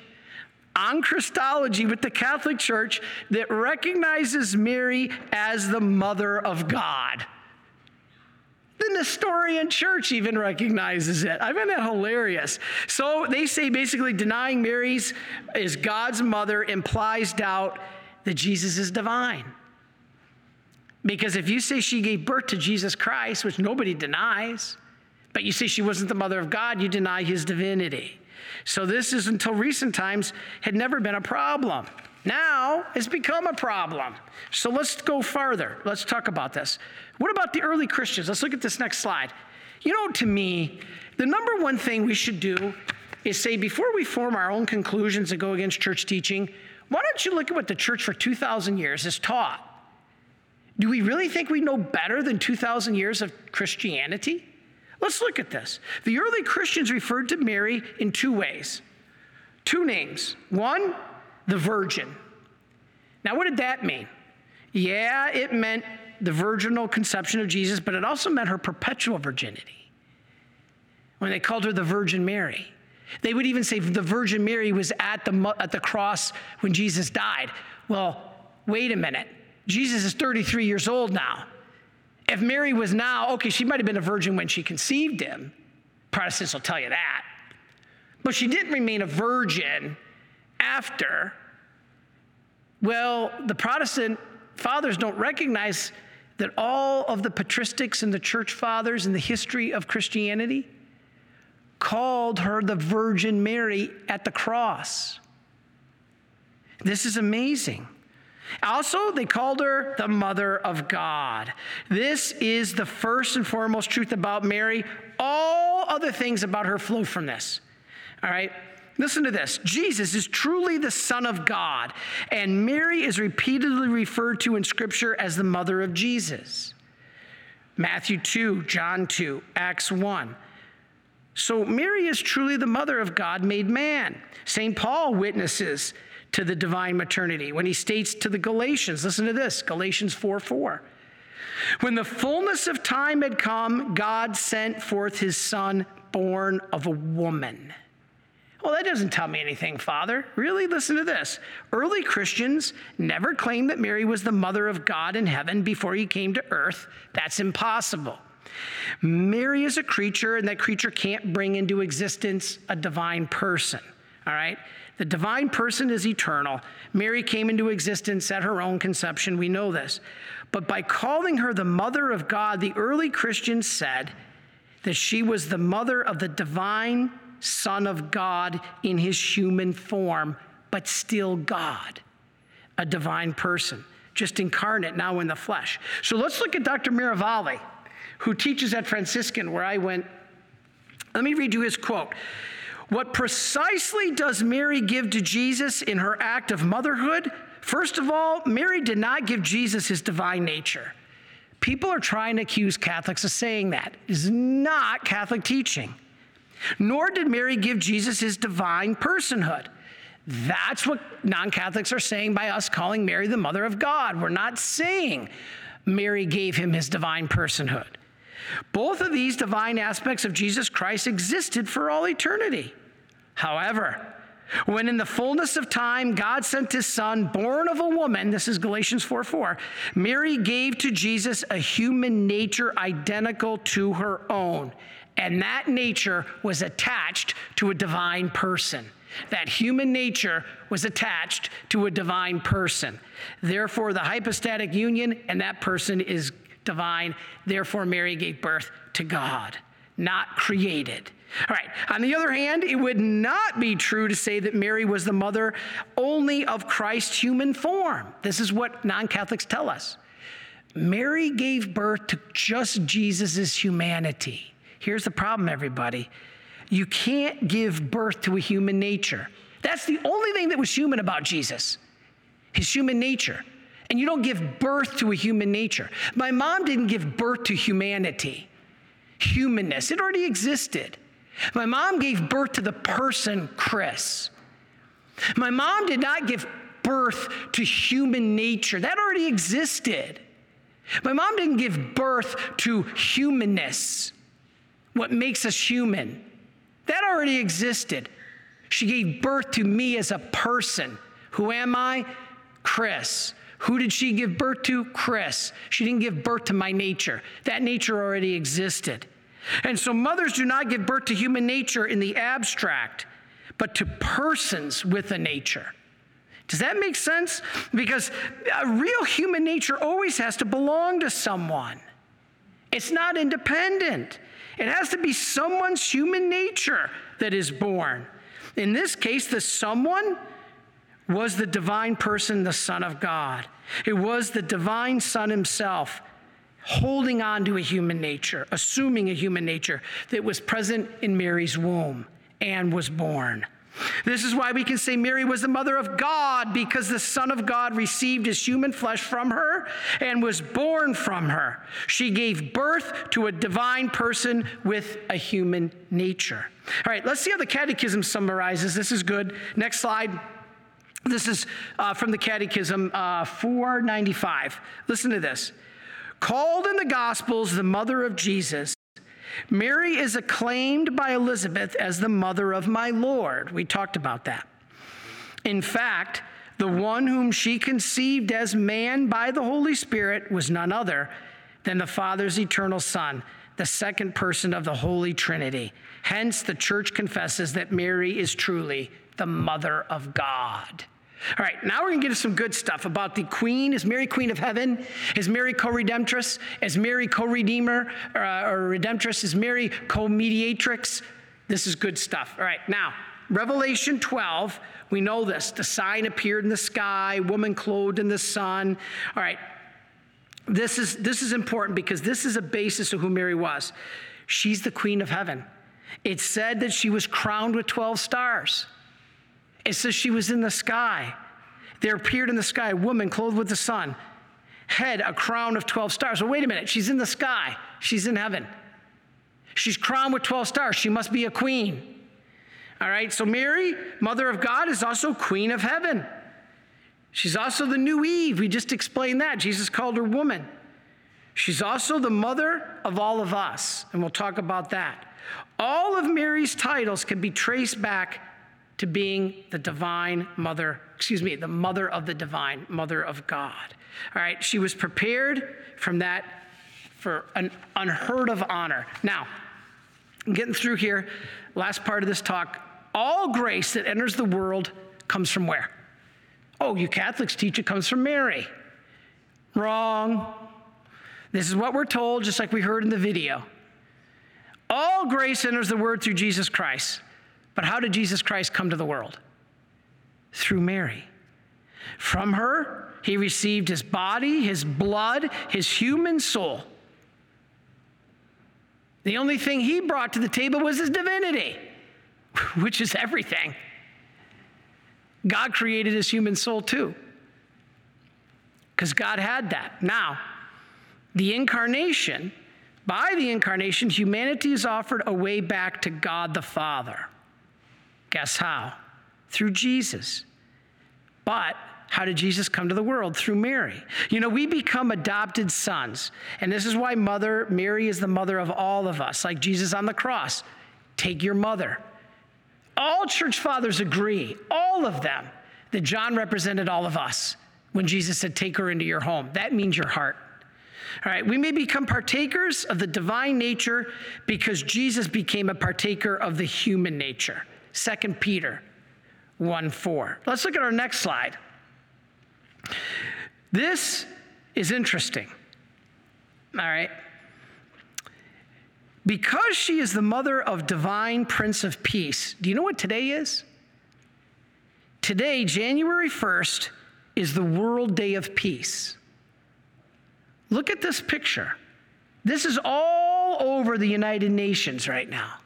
on Christology with the Catholic Church that recognizes Mary as the mother of God. The Nestorian church even recognizes it. I find that hilarious. So they say basically denying Mary's is God's mother implies doubt that Jesus is divine. Because if you say she gave birth to Jesus Christ, which nobody denies, but you say she wasn't the mother of God, you deny his divinity. So this is until recent times had never been a problem. Now it's become a problem. So let's go farther. Let's talk about this. What about the early Christians? Let's look at this next slide. You know, to me, the number one thing we should do is say before we form our own conclusions and go against church teaching, why don't you look at what the church for 2,000 years has taught? Do we really think we know better than 2,000 years of Christianity? Let's look at this. The early Christians referred to Mary in two ways two names. One, the Virgin. Now, what did that mean? Yeah, it meant the virginal conception of Jesus, but it also meant her perpetual virginity. When they called her the Virgin Mary, they would even say the Virgin Mary was at the, at the cross when Jesus died. Well, wait a minute. Jesus is 33 years old now. If Mary was now, okay, she might have been a virgin when she conceived him. Protestants will tell you that. But she didn't remain a virgin after. Well, the Protestant fathers don't recognize that all of the patristics and the church fathers and the history of Christianity called her the Virgin Mary at the cross. This is amazing. Also, they called her the Mother of God. This is the first and foremost truth about Mary. All other things about her flow from this. All right? Listen to this Jesus is truly the Son of God, and Mary is repeatedly referred to in Scripture as the mother of Jesus. Matthew 2, John 2, Acts 1. So Mary is truly the mother of God made man. St. Paul witnesses to the divine maternity when he states to the Galatians, listen to this Galatians 4 4. When the fullness of time had come, God sent forth his son, born of a woman. Well, that doesn't tell me anything, Father. Really? Listen to this. Early Christians never claimed that Mary was the mother of God in heaven before he came to earth. That's impossible. Mary is a creature, and that creature can't bring into existence a divine person. All right? The divine person is eternal. Mary came into existence at her own conception. We know this. But by calling her the mother of God, the early Christians said that she was the mother of the divine Son of God in his human form, but still God, a divine person, just incarnate now in the flesh. So let's look at Dr. Miravalle, who teaches at Franciscan, where I went. Let me read you his quote. What precisely does Mary give to Jesus in her act of motherhood? First of all, Mary did not give Jesus his divine nature. People are trying to accuse Catholics of saying that. It is not Catholic teaching. Nor did Mary give Jesus his divine personhood. That's what non Catholics are saying by us calling Mary the mother of God. We're not saying Mary gave him his divine personhood. Both of these divine aspects of Jesus Christ existed for all eternity. However, when in the fullness of time God sent his son, born of a woman, this is Galatians 4 4, Mary gave to Jesus a human nature identical to her own, and that nature was attached to a divine person. That human nature was attached to a divine person. Therefore, the hypostatic union and that person is divine. Therefore, Mary gave birth to God, not created. All right. On the other hand, it would not be true to say that Mary was the mother only of Christ's human form. This is what non Catholics tell us. Mary gave birth to just Jesus' humanity. Here's the problem, everybody you can't give birth to a human nature. That's the only thing that was human about Jesus, his human nature. And you don't give birth to a human nature. My mom didn't give birth to humanity, humanness, it already existed. My mom gave birth to the person Chris. My mom did not give birth to human nature, that already existed. My mom didn't give birth to humanness, what makes us human. That already existed. She gave birth to me as a person. Who am I? Chris. Who did she give birth to? Chris. She didn't give birth to my nature. That nature already existed. And so mothers do not give birth to human nature in the abstract, but to persons with a nature. Does that make sense? Because a real human nature always has to belong to someone. It's not independent. It has to be someone's human nature that is born. In this case, the someone was the divine person, the Son of God. It was the divine Son himself holding on to a human nature, assuming a human nature that was present in Mary's womb and was born. This is why we can say Mary was the mother of God because the Son of God received his human flesh from her and was born from her. She gave birth to a divine person with a human nature. All right, let's see how the Catechism summarizes. This is good. Next slide. This is uh, from the Catechism uh, 495. Listen to this. Called in the Gospels the mother of Jesus, Mary is acclaimed by Elizabeth as the mother of my Lord. We talked about that. In fact, the one whom she conceived as man by the Holy Spirit was none other than the Father's eternal Son, the second person of the Holy Trinity. Hence, the church confesses that Mary is truly the mother of God. All right, now we're going to get to some good stuff about the queen. Is Mary queen of heaven? Is Mary co redemptress? Is Mary co redeemer uh, or redemptress? Is Mary co mediatrix? This is good stuff. All right, now, Revelation 12, we know this. The sign appeared in the sky, woman clothed in the sun. All right, this is, this is important because this is a basis of who Mary was. She's the queen of heaven. It said that she was crowned with 12 stars. It says she was in the sky. There appeared in the sky a woman clothed with the sun, head a crown of 12 stars. Well, wait a minute. She's in the sky, she's in heaven. She's crowned with 12 stars. She must be a queen. All right, so Mary, mother of God, is also queen of heaven. She's also the new Eve. We just explained that. Jesus called her woman. She's also the mother of all of us, and we'll talk about that. All of Mary's titles can be traced back to being the divine mother, excuse me, the mother of the divine, mother of God. All right, she was prepared from that for an unheard of honor. Now, I'm getting through here, last part of this talk. All grace that enters the world comes from where? Oh, you Catholics teach it comes from Mary. Wrong. This is what we're told, just like we heard in the video. All grace enters the world through Jesus Christ. But how did Jesus Christ come to the world? Through Mary. From her, he received his body, his blood, his human soul. The only thing he brought to the table was his divinity, which is everything. God created his human soul too, because God had that. Now, the incarnation, by the incarnation, humanity is offered a way back to God the Father. Guess how? Through Jesus. But how did Jesus come to the world? Through Mary. You know, we become adopted sons. And this is why Mother Mary is the mother of all of us, like Jesus on the cross. Take your mother. All church fathers agree, all of them, that John represented all of us when Jesus said, Take her into your home. That means your heart. All right, we may become partakers of the divine nature because Jesus became a partaker of the human nature. 2 Peter 1 4. Let's look at our next slide. This is interesting. All right. Because she is the mother of divine Prince of Peace, do you know what today is? Today, January 1st, is the World Day of Peace. Look at this picture. This is all over the United Nations right now,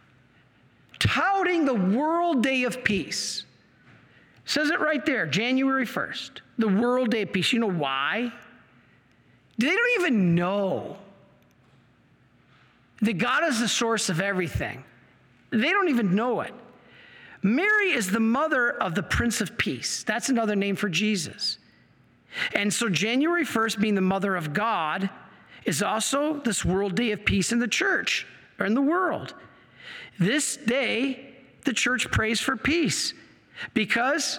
touting the World Day of Peace. Says it right there, January 1st, the World Day of Peace. You know why? They don't even know that God is the source of everything. They don't even know it. Mary is the mother of the Prince of Peace. That's another name for Jesus. And so, January 1st, being the mother of God, is also this World Day of Peace in the church or in the world. This day, the church prays for peace because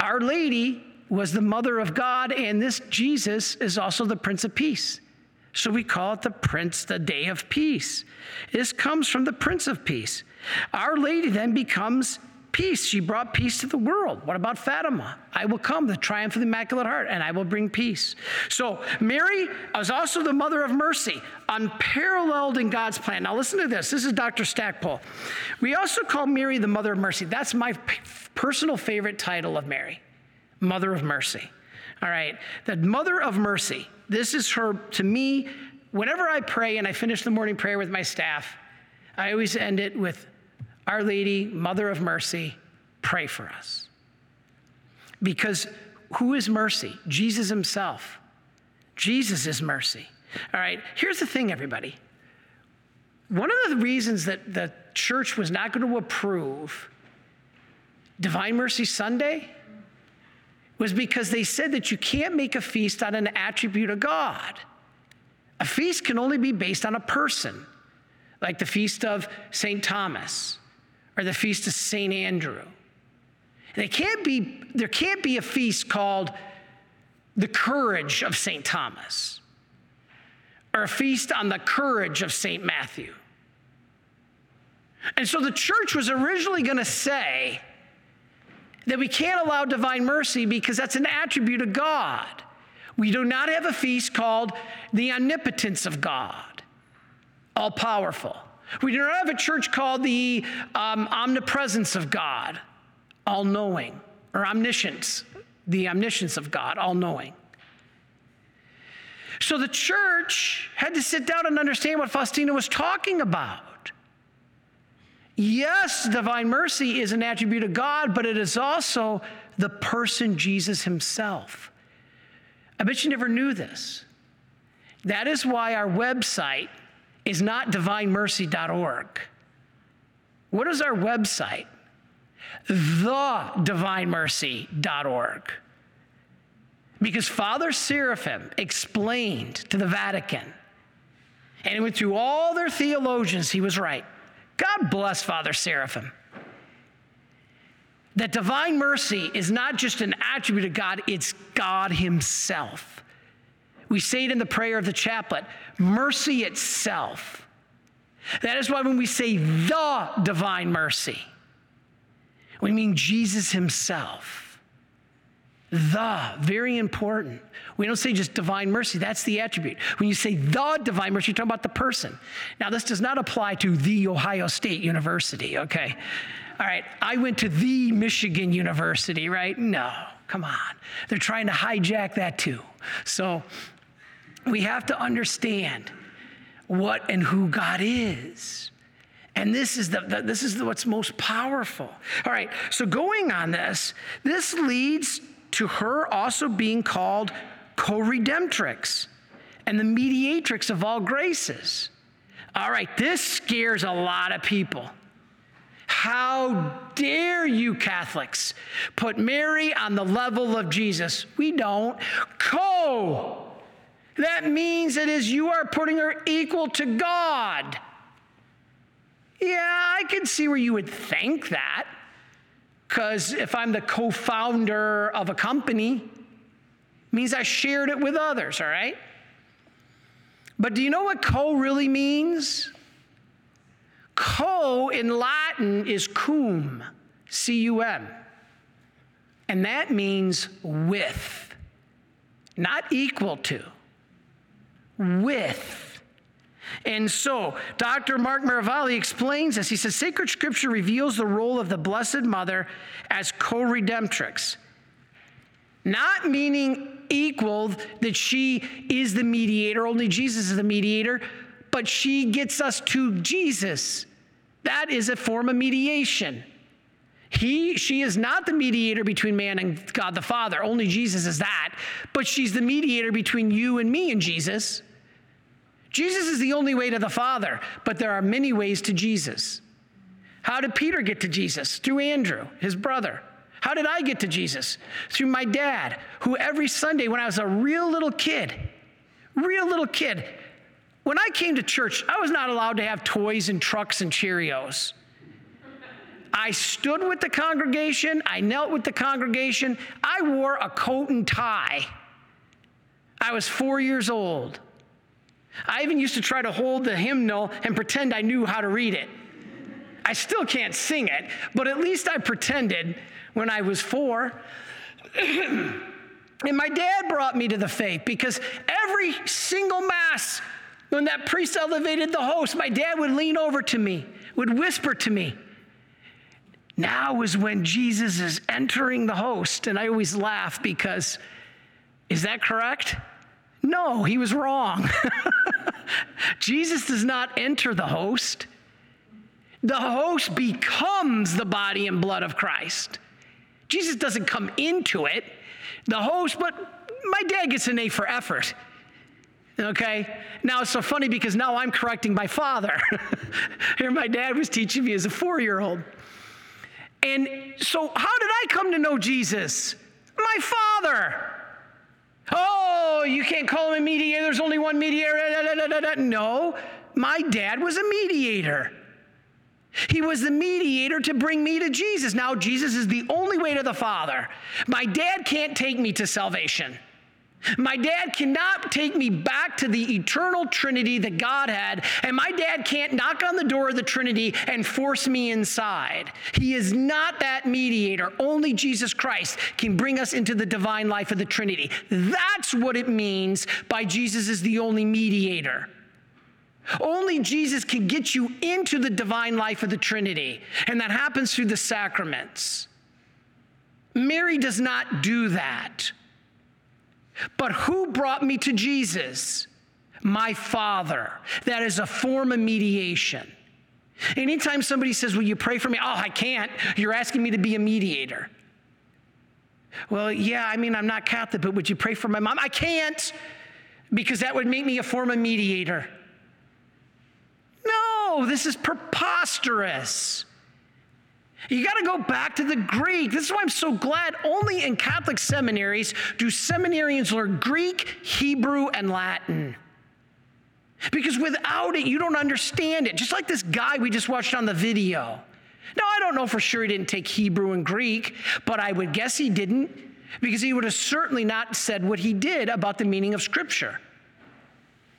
Our Lady was the mother of God, and this Jesus is also the Prince of Peace. So we call it the Prince, the Day of Peace. This comes from the Prince of Peace. Our Lady then becomes peace. She brought peace to the world. What about Fatima? I will come, the triumph of the Immaculate Heart, and I will bring peace. So Mary was also the mother of mercy, unparalleled in God's plan. Now listen to this. This is Dr. Stackpole. We also call Mary the mother of mercy. That's my personal favorite title of Mary, Mother of Mercy. All right, the Mother of Mercy. This is her, to me, whenever I pray and I finish the morning prayer with my staff, I always end it with Our Lady, Mother of Mercy, pray for us. Because who is mercy? Jesus himself. Jesus is mercy. All right, here's the thing, everybody. One of the reasons that the church was not going to approve Divine Mercy Sunday was because they said that you can't make a feast on an attribute of God. A feast can only be based on a person, like the feast of St. Thomas or the feast of St. Andrew. They can't be, there can't be a feast called the courage of St. Thomas or a feast on the courage of St. Matthew. And so the church was originally going to say, that we can't allow divine mercy because that's an attribute of God. We do not have a feast called the omnipotence of God, all powerful. We do not have a church called the um, omnipresence of God, all knowing, or omniscience, the omniscience of God, all knowing. So the church had to sit down and understand what Faustina was talking about. Yes, divine mercy is an attribute of God, but it is also the person Jesus himself. I bet you never knew this. That is why our website is not divinemercy.org. What is our website? TheDivineMercy.org. Because Father Seraphim explained to the Vatican, and he went through all their theologians, he was right. God bless Father Seraphim. That divine mercy is not just an attribute of God, it's God Himself. We say it in the prayer of the chaplet mercy itself. That is why when we say the divine mercy, we mean Jesus Himself. The, very important. We don't say just divine mercy, that's the attribute. When you say the divine mercy, you're talking about the person. Now, this does not apply to the Ohio State University, okay? All right, I went to the Michigan University, right? No, come on. They're trying to hijack that too. So we have to understand what and who God is. And this is the, the, this is the, what's most powerful. All right, so going on this, this leads to her also being called co redemptrix and the mediatrix of all graces. All right, this scares a lot of people. How dare you, Catholics, put Mary on the level of Jesus? We don't. Co. That means it is you are putting her equal to God. Yeah, I can see where you would think that. Because if I'm the co founder of a company, means I shared it with others, all right? But do you know what co really means? Co in Latin is cum, C U M. And that means with, not equal to, with. And so, Dr. Mark Miravalle explains this. He says Sacred Scripture reveals the role of the Blessed Mother as co redemptrix, not meaning equal that she is the mediator, only Jesus is the mediator, but she gets us to Jesus. That is a form of mediation. He, she is not the mediator between man and God the Father. Only Jesus is that. But she's the mediator between you and me and Jesus. Jesus is the only way to the Father, but there are many ways to Jesus. How did Peter get to Jesus? Through Andrew, his brother. How did I get to Jesus? Through my dad, who every Sunday when I was a real little kid, real little kid, when I came to church, I was not allowed to have toys and trucks and Cheerios. I stood with the congregation, I knelt with the congregation, I wore a coat and tie. I was four years old. I even used to try to hold the hymnal and pretend I knew how to read it. I still can't sing it, but at least I pretended when I was four. and my dad brought me to the faith because every single Mass, when that priest elevated the host, my dad would lean over to me, would whisper to me, now is when Jesus is entering the host. And I always laugh because, is that correct? No, he was wrong. Jesus does not enter the host. The host becomes the body and blood of Christ. Jesus doesn't come into it. The host, but my dad gets an A for effort. Okay? Now it's so funny because now I'm correcting my father. Here, my dad was teaching me as a four year old. And so, how did I come to know Jesus? My father. Oh, you can't call him a mediator. There's only one mediator. No, my dad was a mediator. He was the mediator to bring me to Jesus. Now, Jesus is the only way to the Father. My dad can't take me to salvation. My dad cannot take me back to the eternal Trinity that God had, and my dad can't knock on the door of the Trinity and force me inside. He is not that mediator. Only Jesus Christ can bring us into the divine life of the Trinity. That's what it means by Jesus is the only mediator. Only Jesus can get you into the divine life of the Trinity, and that happens through the sacraments. Mary does not do that. But who brought me to Jesus? My Father. That is a form of mediation. Anytime somebody says, Will you pray for me? Oh, I can't. You're asking me to be a mediator. Well, yeah, I mean, I'm not Catholic, but would you pray for my mom? I can't, because that would make me a form of mediator. No, this is preposterous. You got to go back to the Greek. This is why I'm so glad only in Catholic seminaries do seminarians learn Greek, Hebrew, and Latin. Because without it, you don't understand it. Just like this guy we just watched on the video. Now, I don't know for sure he didn't take Hebrew and Greek, but I would guess he didn't because he would have certainly not said what he did about the meaning of Scripture.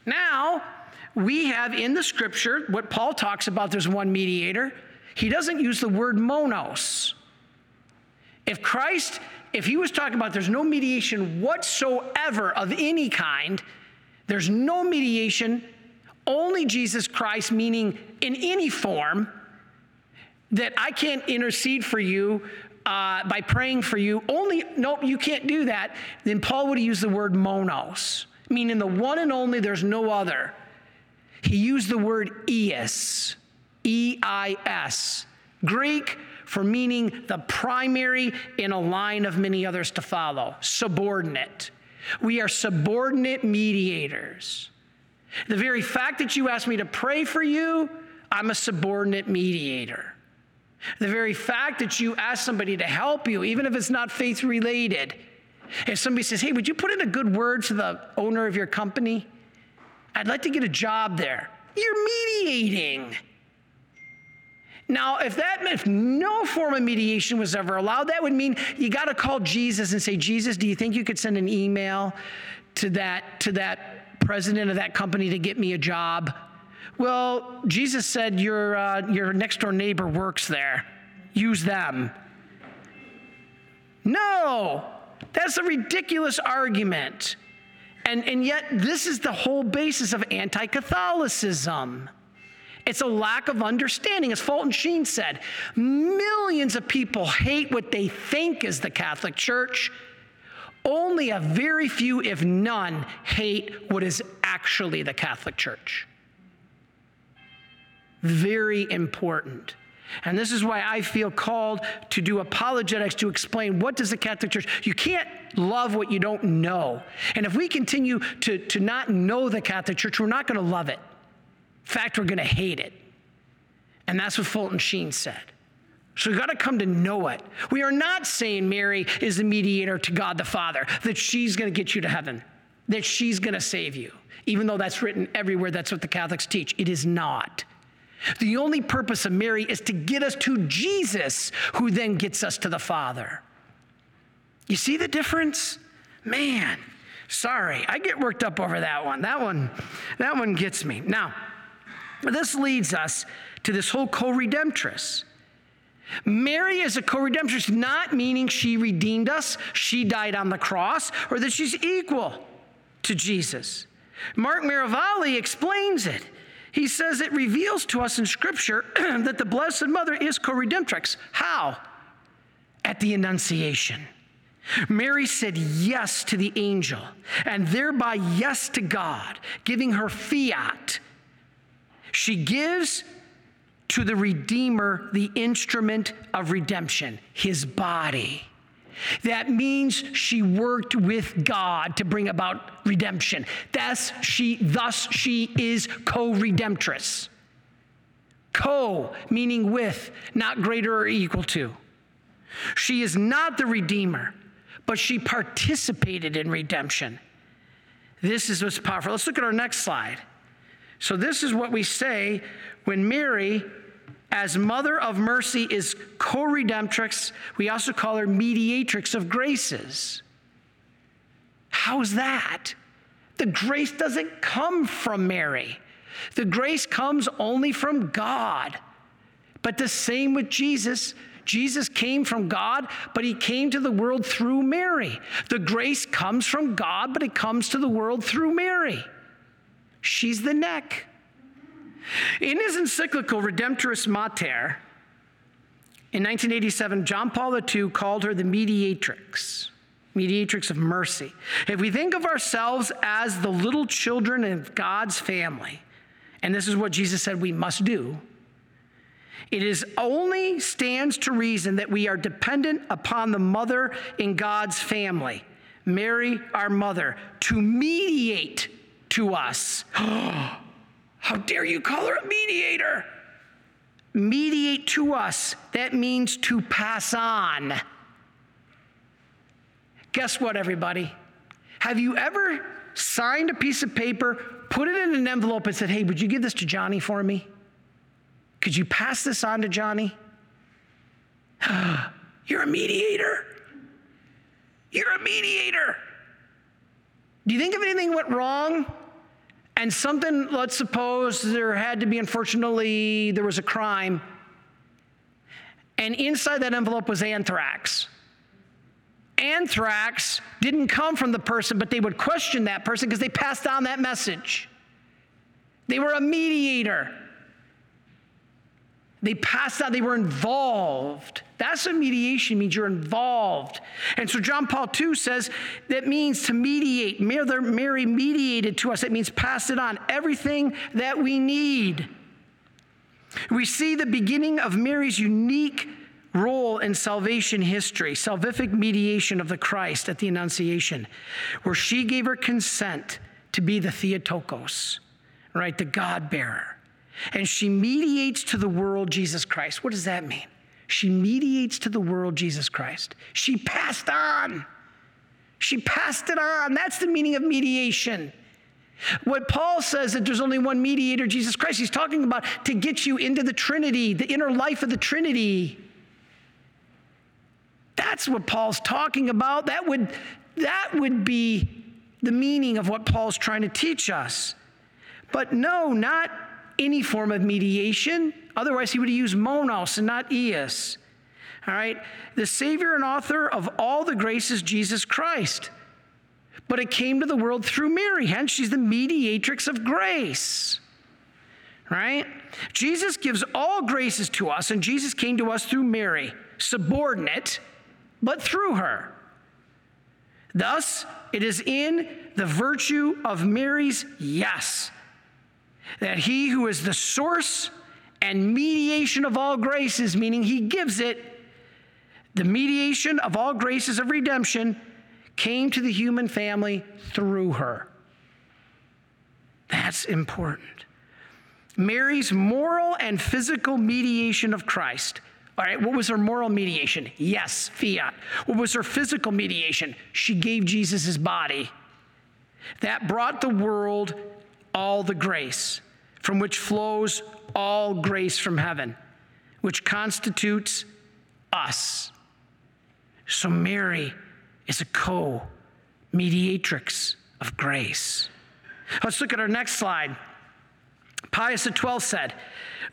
Now, we have in the Scripture what Paul talks about there's one mediator he doesn't use the word monos. If Christ, if he was talking about there's no mediation whatsoever of any kind, there's no mediation, only Jesus Christ, meaning in any form, that I can't intercede for you uh, by praying for you. Only, nope, you can't do that. Then Paul would use the word monos, meaning the one and only, there's no other. He used the word eis, E I S. Greek for meaning the primary in a line of many others to follow, subordinate. We are subordinate mediators. The very fact that you asked me to pray for you, I'm a subordinate mediator. The very fact that you ask somebody to help you, even if it's not faith related, if somebody says, Hey, would you put in a good word to the owner of your company? I'd like to get a job there. You're mediating. Now, if that if no form of mediation was ever allowed, that would mean you got to call Jesus and say, Jesus, do you think you could send an email to that to that president of that company to get me a job. Well, Jesus said your, uh, your next door neighbor works there. Use them. No, that's a ridiculous argument. And, and yet, this is the whole basis of anti Catholicism. It's a lack of understanding. As Fulton Sheen said, millions of people hate what they think is the Catholic Church. Only a very few, if none, hate what is actually the Catholic Church. Very important. And this is why I feel called to do apologetics to explain what does the Catholic Church. You can't love what you don't know. And if we continue to, to not know the Catholic Church, we're not going to love it. In fact, we're going to hate it. And that's what Fulton Sheen said. So we've got to come to know it. We are not saying Mary is the mediator to God the Father, that she's going to get you to heaven, that she's going to save you, even though that's written everywhere. That's what the Catholics teach. It is not. The only purpose of Mary is to get us to Jesus, who then gets us to the Father. You see the difference? Man, sorry, I get worked up over that one. That one, that one gets me. Now, this leads us to this whole co-redemptrix. Mary is a co-redemptrix, not meaning she redeemed us, she died on the cross, or that she's equal to Jesus. Mark Miravalle explains it. He says it reveals to us in Scripture that the Blessed Mother is co redemptrix. How? At the Annunciation. Mary said yes to the angel and thereby yes to God, giving her fiat. She gives to the Redeemer the instrument of redemption, his body. That means she worked with God to bring about redemption. Thus she, thus she is co-redemptrix. Co, meaning with, not greater or equal to. She is not the Redeemer, but she participated in redemption. This is what's powerful. Let's look at our next slide. So, this is what we say when Mary as Mother of Mercy is co redemptrix. We also call her mediatrix of graces. How's that? The grace doesn't come from Mary, the grace comes only from God. But the same with Jesus. Jesus came from God, but he came to the world through Mary. The grace comes from God, but it comes to the world through Mary. She's the neck. In his encyclical Redemptoris Mater, in 1987, John Paul II called her the mediatrix, mediatrix of mercy. If we think of ourselves as the little children of God's family, and this is what Jesus said we must do, it is only stands to reason that we are dependent upon the mother in God's family, Mary, our mother, to mediate to us. How dare you call her a mediator? Mediate to us. That means to pass on. Guess what, everybody? Have you ever signed a piece of paper, put it in an envelope, and said, Hey, would you give this to Johnny for me? Could you pass this on to Johnny? You're a mediator. You're a mediator. Do you think if anything went wrong and something, let's suppose there had to be, unfortunately, there was a crime, and inside that envelope was anthrax. Anthrax didn't come from the person, but they would question that person because they passed on that message. They were a mediator. They passed out, they were involved. That's what mediation means. You're involved. And so John Paul II says that means to mediate. Mary mediated to us. It means pass it on. Everything that we need. We see the beginning of Mary's unique role in salvation history, salvific mediation of the Christ at the Annunciation, where she gave her consent to be the Theotokos, right, the God bearer and she mediates to the world Jesus Christ. What does that mean? She mediates to the world Jesus Christ. She passed on. She passed it on. That's the meaning of mediation. What Paul says that there's only one mediator, Jesus Christ, he's talking about to get you into the Trinity, the inner life of the Trinity. That's what Paul's talking about. That would, that would be the meaning of what Paul's trying to teach us. But no, not any form of mediation. Otherwise, he would have used monos and not eos. All right? The Savior and author of all the grace is Jesus Christ. But it came to the world through Mary, hence, she's the mediatrix of grace. Right? Jesus gives all graces to us, and Jesus came to us through Mary, subordinate, but through her. Thus, it is in the virtue of Mary's yes that he who is the source and mediation of all graces, meaning he gives it, the mediation of all graces of redemption came to the human family through her. That's important. Mary's moral and physical mediation of Christ. All right, what was her moral mediation? Yes, fiat. What was her physical mediation? She gave Jesus his body. That brought the world all the grace, from which flows all grace from heaven, which constitutes us. So Mary is a co mediatrix of grace. Let's look at our next slide. Pius XII said,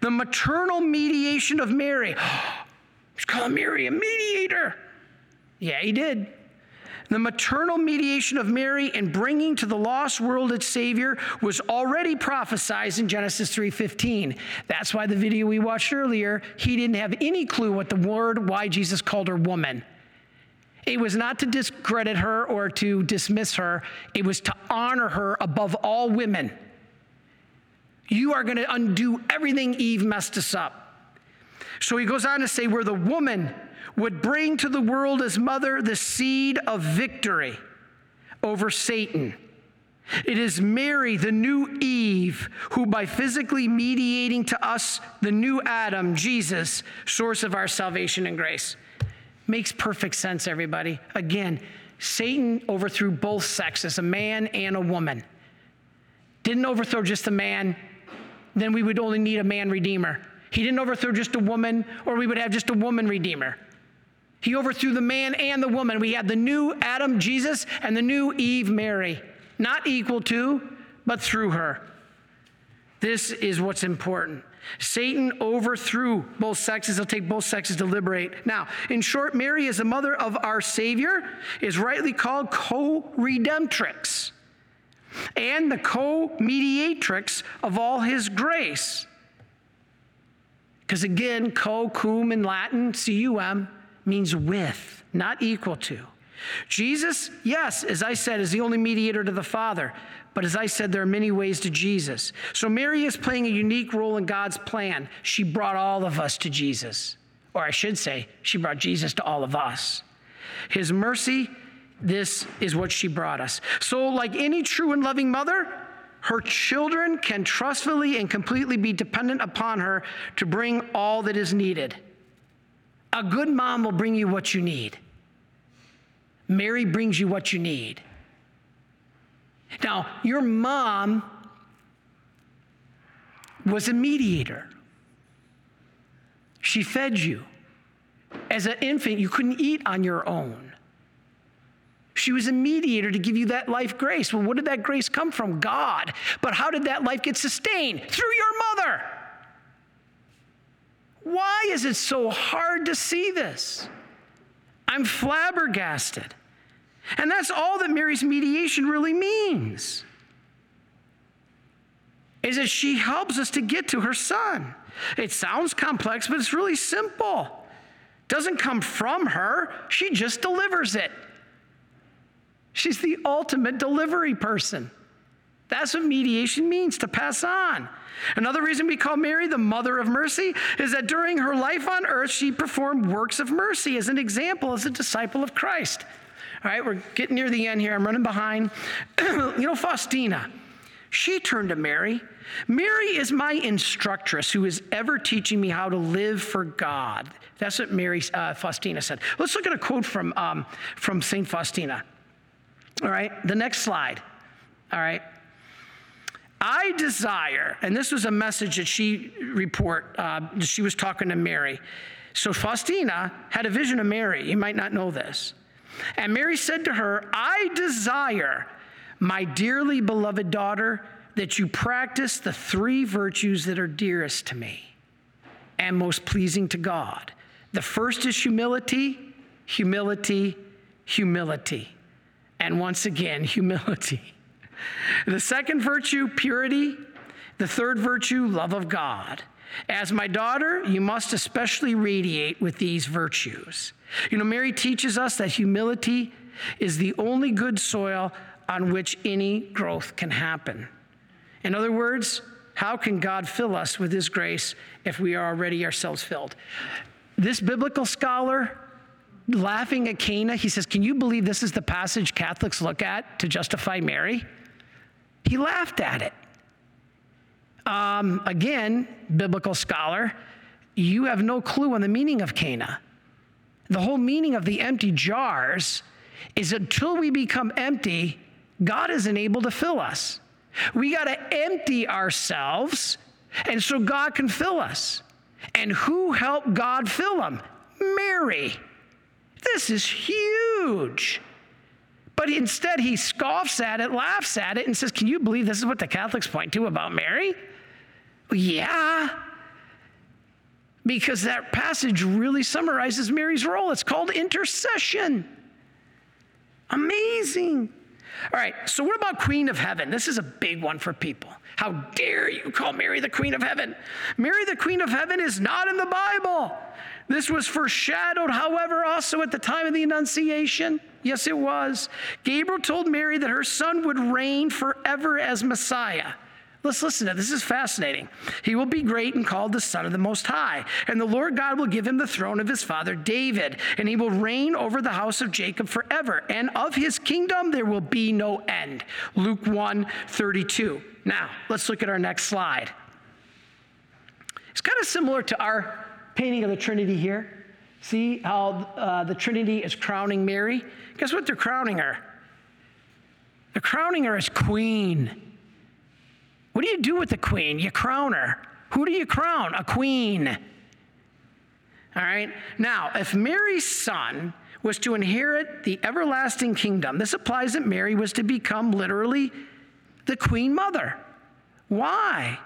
the maternal mediation of Mary. He's calling Mary a mediator. Yeah, he did. The maternal mediation of Mary in bringing to the lost world its Savior was already prophesied in Genesis 3:15. That's why the video we watched earlier, he didn't have any clue what the word why Jesus called her woman. It was not to discredit her or to dismiss her, it was to honor her above all women. You are going to undo everything Eve messed us up. So he goes on to say, where the woman would bring to the world as mother the seed of victory over Satan. It is Mary, the new Eve, who, by physically mediating to us the new Adam, Jesus, source of our salvation and grace. Makes perfect sense, everybody. Again, Satan overthrew both sexes, a man and a woman. Didn't overthrow just a man, then we would only need a man redeemer. He didn't overthrow just a woman, or we would have just a woman redeemer. He overthrew the man and the woman. We had the new Adam, Jesus, and the new Eve, Mary. Not equal to, but through her. This is what's important. Satan overthrew both sexes. He'll take both sexes to liberate. Now, in short, Mary, is the mother of our Savior, is rightly called co redemptrix and the co mediatrix of all his grace. Because again, co, cum in Latin, C U M, means with, not equal to. Jesus, yes, as I said, is the only mediator to the Father. But as I said, there are many ways to Jesus. So Mary is playing a unique role in God's plan. She brought all of us to Jesus. Or I should say, she brought Jesus to all of us. His mercy, this is what she brought us. So, like any true and loving mother, her children can trustfully and completely be dependent upon her to bring all that is needed. A good mom will bring you what you need. Mary brings you what you need. Now, your mom was a mediator. She fed you. As an infant, you couldn't eat on your own. She was a mediator to give you that life grace. Well, what did that grace come from? God. But how did that life get sustained? Through your mother. Why is it so hard to see this? I'm flabbergasted. And that's all that Mary's mediation really means. Is that she helps us to get to her son. It sounds complex, but it's really simple. Doesn't come from her, she just delivers it. She's the ultimate delivery person. That's what mediation means to pass on. Another reason we call Mary the mother of mercy is that during her life on earth, she performed works of mercy as an example as a disciple of Christ. All right, we're getting near the end here. I'm running behind. you know, Faustina, she turned to Mary. Mary is my instructress who is ever teaching me how to live for God. That's what Mary uh, Faustina said. Let's look at a quote from, um, from St. Faustina. All right, the next slide. All right. I desire, and this was a message that she report. Uh, she was talking to Mary. So Faustina had a vision of Mary. You might not know this. And Mary said to her, I desire my dearly beloved daughter, that you practice the three virtues that are dearest to me and most pleasing to God. The first is humility, humility, humility. And once again, humility. The second virtue, purity. The third virtue, love of God. As my daughter, you must especially radiate with these virtues. You know, Mary teaches us that humility is the only good soil on which any growth can happen. In other words, how can God fill us with His grace if we are already ourselves filled? This biblical scholar, laughing at Cana, he says, Can you believe this is the passage Catholics look at to justify Mary? He laughed at it. Um, again, biblical scholar, you have no clue on the meaning of Cana. The whole meaning of the empty jars is until we become empty, God isn't able to fill us. We got to empty ourselves, and so God can fill us. And who helped God fill them? Mary. This is huge. But instead, he scoffs at it, laughs at it, and says, Can you believe this is what the Catholics point to about Mary? Well, yeah. Because that passage really summarizes Mary's role. It's called intercession. Amazing. All right, so what about Queen of Heaven? This is a big one for people. How dare you call Mary the Queen of Heaven? Mary, the Queen of Heaven, is not in the Bible. This was foreshadowed, however, also at the time of the Annunciation. Yes, it was. Gabriel told Mary that her son would reign forever as Messiah. Let's listen to this. This is fascinating. He will be great and called the Son of the Most High. And the Lord God will give him the throne of his father David, and he will reign over the house of Jacob forever. And of his kingdom there will be no end. Luke 1 32. Now, let's look at our next slide. It's kind of similar to our painting of the Trinity here. See how uh, the Trinity is crowning Mary? Guess what they're crowning her? They're crowning her as queen. What do you do with the queen? You crown her. Who do you crown? A queen. All right? Now, if Mary's son was to inherit the everlasting kingdom, this applies that Mary was to become literally the queen mother. Why?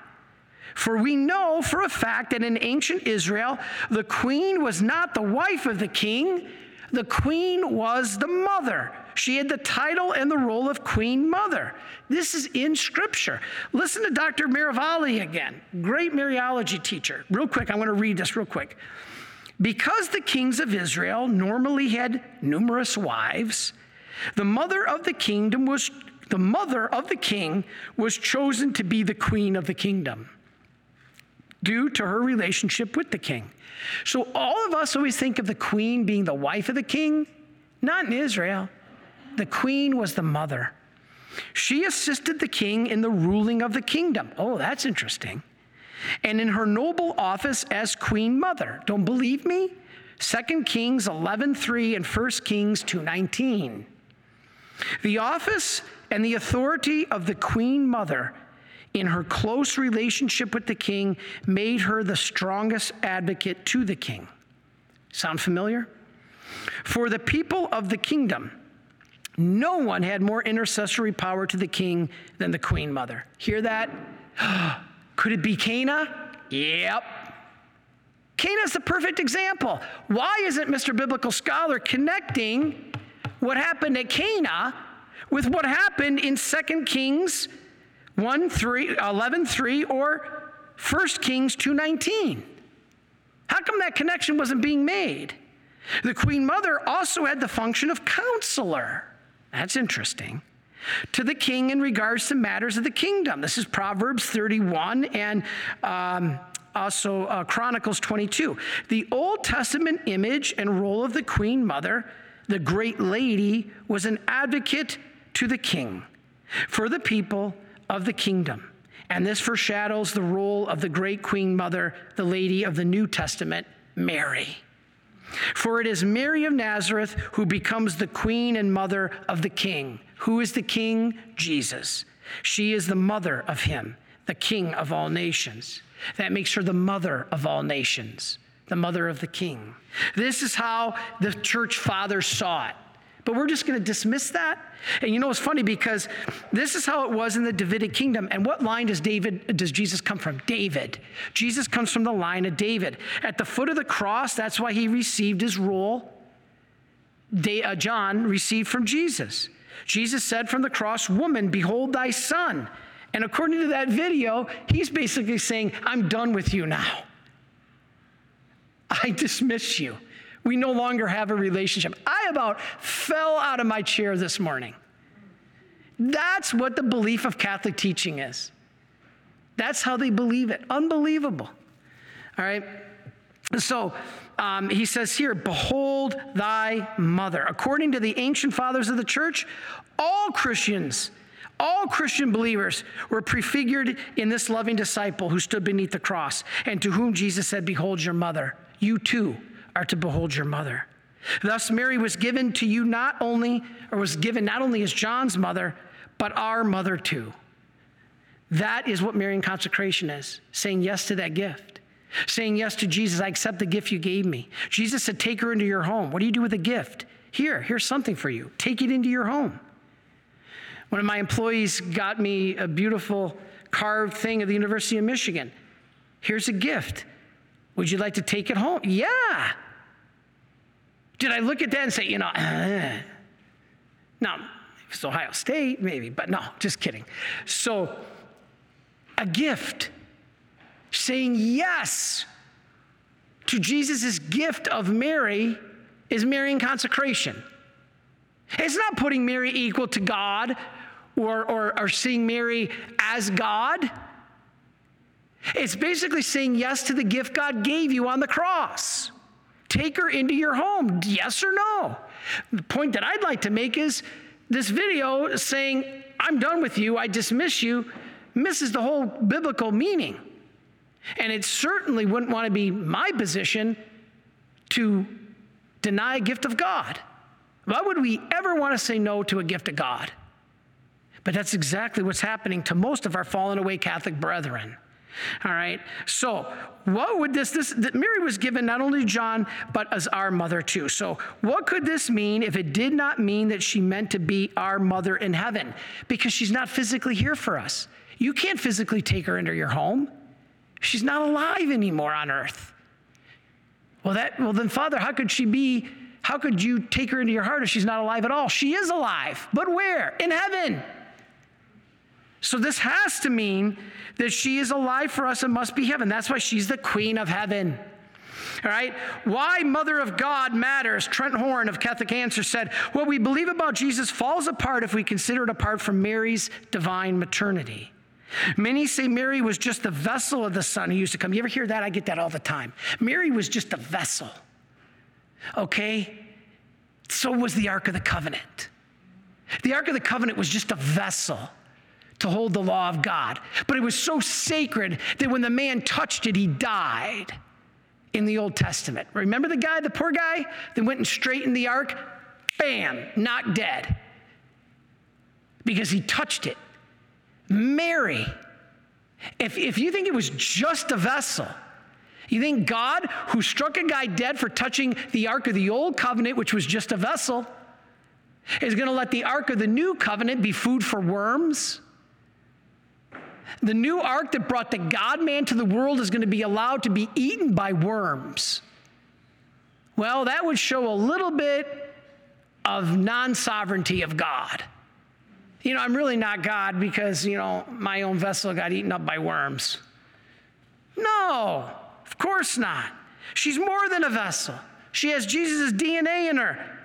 For we know for a fact that in ancient Israel, the queen was not the wife of the king, the queen was the mother. She had the title and the role of queen mother. This is in scripture. Listen to Dr. Miravalle again, great Mariology teacher. Real quick, I want to read this real quick. Because the kings of Israel normally had numerous wives, the mother of the kingdom was the mother of the king was chosen to be the queen of the kingdom due to her relationship with the king. So all of us always think of the queen being the wife of the king, not in Israel. The queen was the mother. She assisted the king in the ruling of the kingdom. Oh, that's interesting. And in her noble office as queen mother. Don't believe me? 2 Kings 11:3 and 1 Kings 2:19. The office and the authority of the queen mother in her close relationship with the king made her the strongest advocate to the king. Sound familiar? For the people of the kingdom, no one had more intercessory power to the king than the queen mother. Hear that? Could it be Cana? Yep. Cana is the perfect example. Why isn't Mr. Biblical Scholar connecting what happened at Cana with what happened in 2 Kings 1 3, 11 3 or 1 Kings 2:19? How come that connection wasn't being made? The queen mother also had the function of counselor. That's interesting. To the king in regards to matters of the kingdom. This is Proverbs 31 and um, also uh, Chronicles 22. The Old Testament image and role of the queen mother, the great lady, was an advocate to the king for the people of the kingdom. And this foreshadows the role of the great queen mother, the lady of the New Testament, Mary. For it is Mary of Nazareth who becomes the queen and mother of the king. Who is the king? Jesus. She is the mother of him, the king of all nations. That makes her the mother of all nations, the mother of the king. This is how the church fathers saw it. But we're just going to dismiss that. And you know, it's funny because this is how it was in the Davidic kingdom. And what line does David, does Jesus come from? David. Jesus comes from the line of David. At the foot of the cross, that's why he received his rule. role. Uh, John received from Jesus. Jesus said from the cross, Woman, behold thy son. And according to that video, he's basically saying, I'm done with you now. I dismiss you. We no longer have a relationship. I about fell out of my chair this morning. That's what the belief of Catholic teaching is. That's how they believe it. Unbelievable. All right? So um, he says here, Behold thy mother. According to the ancient fathers of the church, all Christians, all Christian believers were prefigured in this loving disciple who stood beneath the cross and to whom Jesus said, Behold your mother. You too are to behold your mother. Thus, Mary was given to you not only, or was given not only as John's mother, but our mother too. That is what Marian consecration is saying yes to that gift. Saying yes to Jesus, I accept the gift you gave me. Jesus said, Take her into your home. What do you do with a gift? Here, here's something for you. Take it into your home. One of my employees got me a beautiful carved thing of the University of Michigan. Here's a gift. Would you like to take it home? Yeah. Did I look at that and say, you know, uh, no, it's Ohio State, maybe, but no, just kidding. So, a gift, saying yes to Jesus' gift of Mary is Marian consecration. It's not putting Mary equal to God or, or, or seeing Mary as God. It's basically saying yes to the gift God gave you on the cross. Take her into your home, yes or no? The point that I'd like to make is this video saying, I'm done with you, I dismiss you, misses the whole biblical meaning. And it certainly wouldn't want to be my position to deny a gift of God. Why would we ever want to say no to a gift of God? But that's exactly what's happening to most of our fallen away Catholic brethren. All right. So, what would this, this, Mary was given not only John, but as our mother too. So, what could this mean if it did not mean that she meant to be our mother in heaven? Because she's not physically here for us. You can't physically take her into your home. She's not alive anymore on earth. Well, that, well, then, Father, how could she be? How could you take her into your heart if she's not alive at all? She is alive, but where? In heaven. So this has to mean that she is alive for us and must be heaven. That's why she's the queen of heaven. All right? Why Mother of God matters. Trent Horn of Catholic Answer said, What we believe about Jesus falls apart if we consider it apart from Mary's divine maternity. Many say Mary was just the vessel of the Son who used to come. You ever hear that? I get that all the time. Mary was just a vessel. Okay? So was the Ark of the Covenant. The Ark of the Covenant was just a vessel to hold the law of God. But it was so sacred that when the man touched it, he died in the Old Testament. Remember the guy, the poor guy that went and straightened the ark? Bam, not dead. Because he touched it. Mary, if, if you think it was just a vessel, you think God, who struck a guy dead for touching the ark of the old covenant, which was just a vessel, is going to let the ark of the new covenant be food for worms? The new ark that brought the God man to the world is going to be allowed to be eaten by worms. Well, that would show a little bit of non sovereignty of God. You know, I'm really not God because, you know, my own vessel got eaten up by worms. No, of course not. She's more than a vessel, she has Jesus' DNA in her.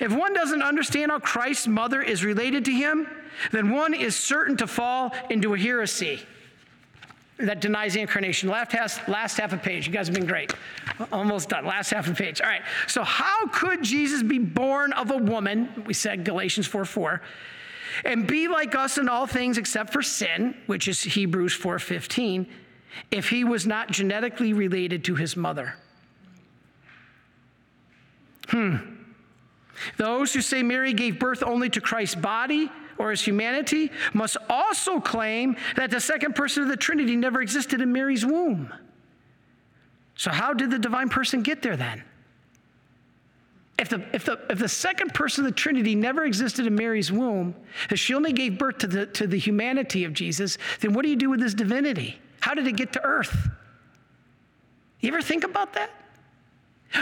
If one doesn't understand how Christ's mother is related to him, then one is certain to fall into a heresy that denies the incarnation. Last half, last half of page. You guys have been great. Almost done. Last half of page. All right. So, how could Jesus be born of a woman? We said Galatians 4 4. And be like us in all things except for sin, which is Hebrews 4:15, if he was not genetically related to his mother. Hmm. Those who say Mary gave birth only to Christ's body or his humanity must also claim that the second person of the Trinity never existed in Mary's womb. So, how did the divine person get there then? if the, if, the, if the second person of the Trinity never existed in Mary's womb, if she only gave birth to the, to the humanity of Jesus, then what do you do with his divinity? How did it get to earth? You ever think about that?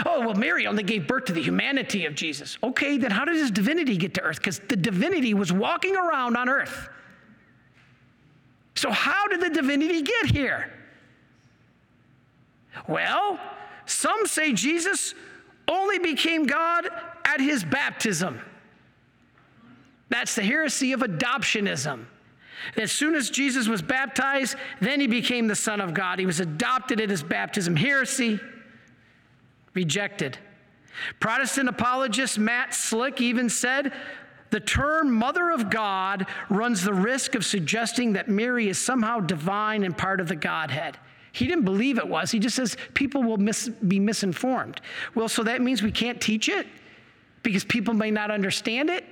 Oh, well, Mary only gave birth to the humanity of Jesus. Okay, then how did his divinity get to earth? Because the divinity was walking around on earth. So, how did the divinity get here? Well, some say Jesus only became God at his baptism. That's the heresy of adoptionism. As soon as Jesus was baptized, then he became the Son of God. He was adopted at his baptism. Heresy, rejected. Protestant apologist Matt Slick even said the term Mother of God runs the risk of suggesting that Mary is somehow divine and part of the Godhead. He didn't believe it was. He just says people will mis- be misinformed. Well, so that means we can't teach it because people may not understand it.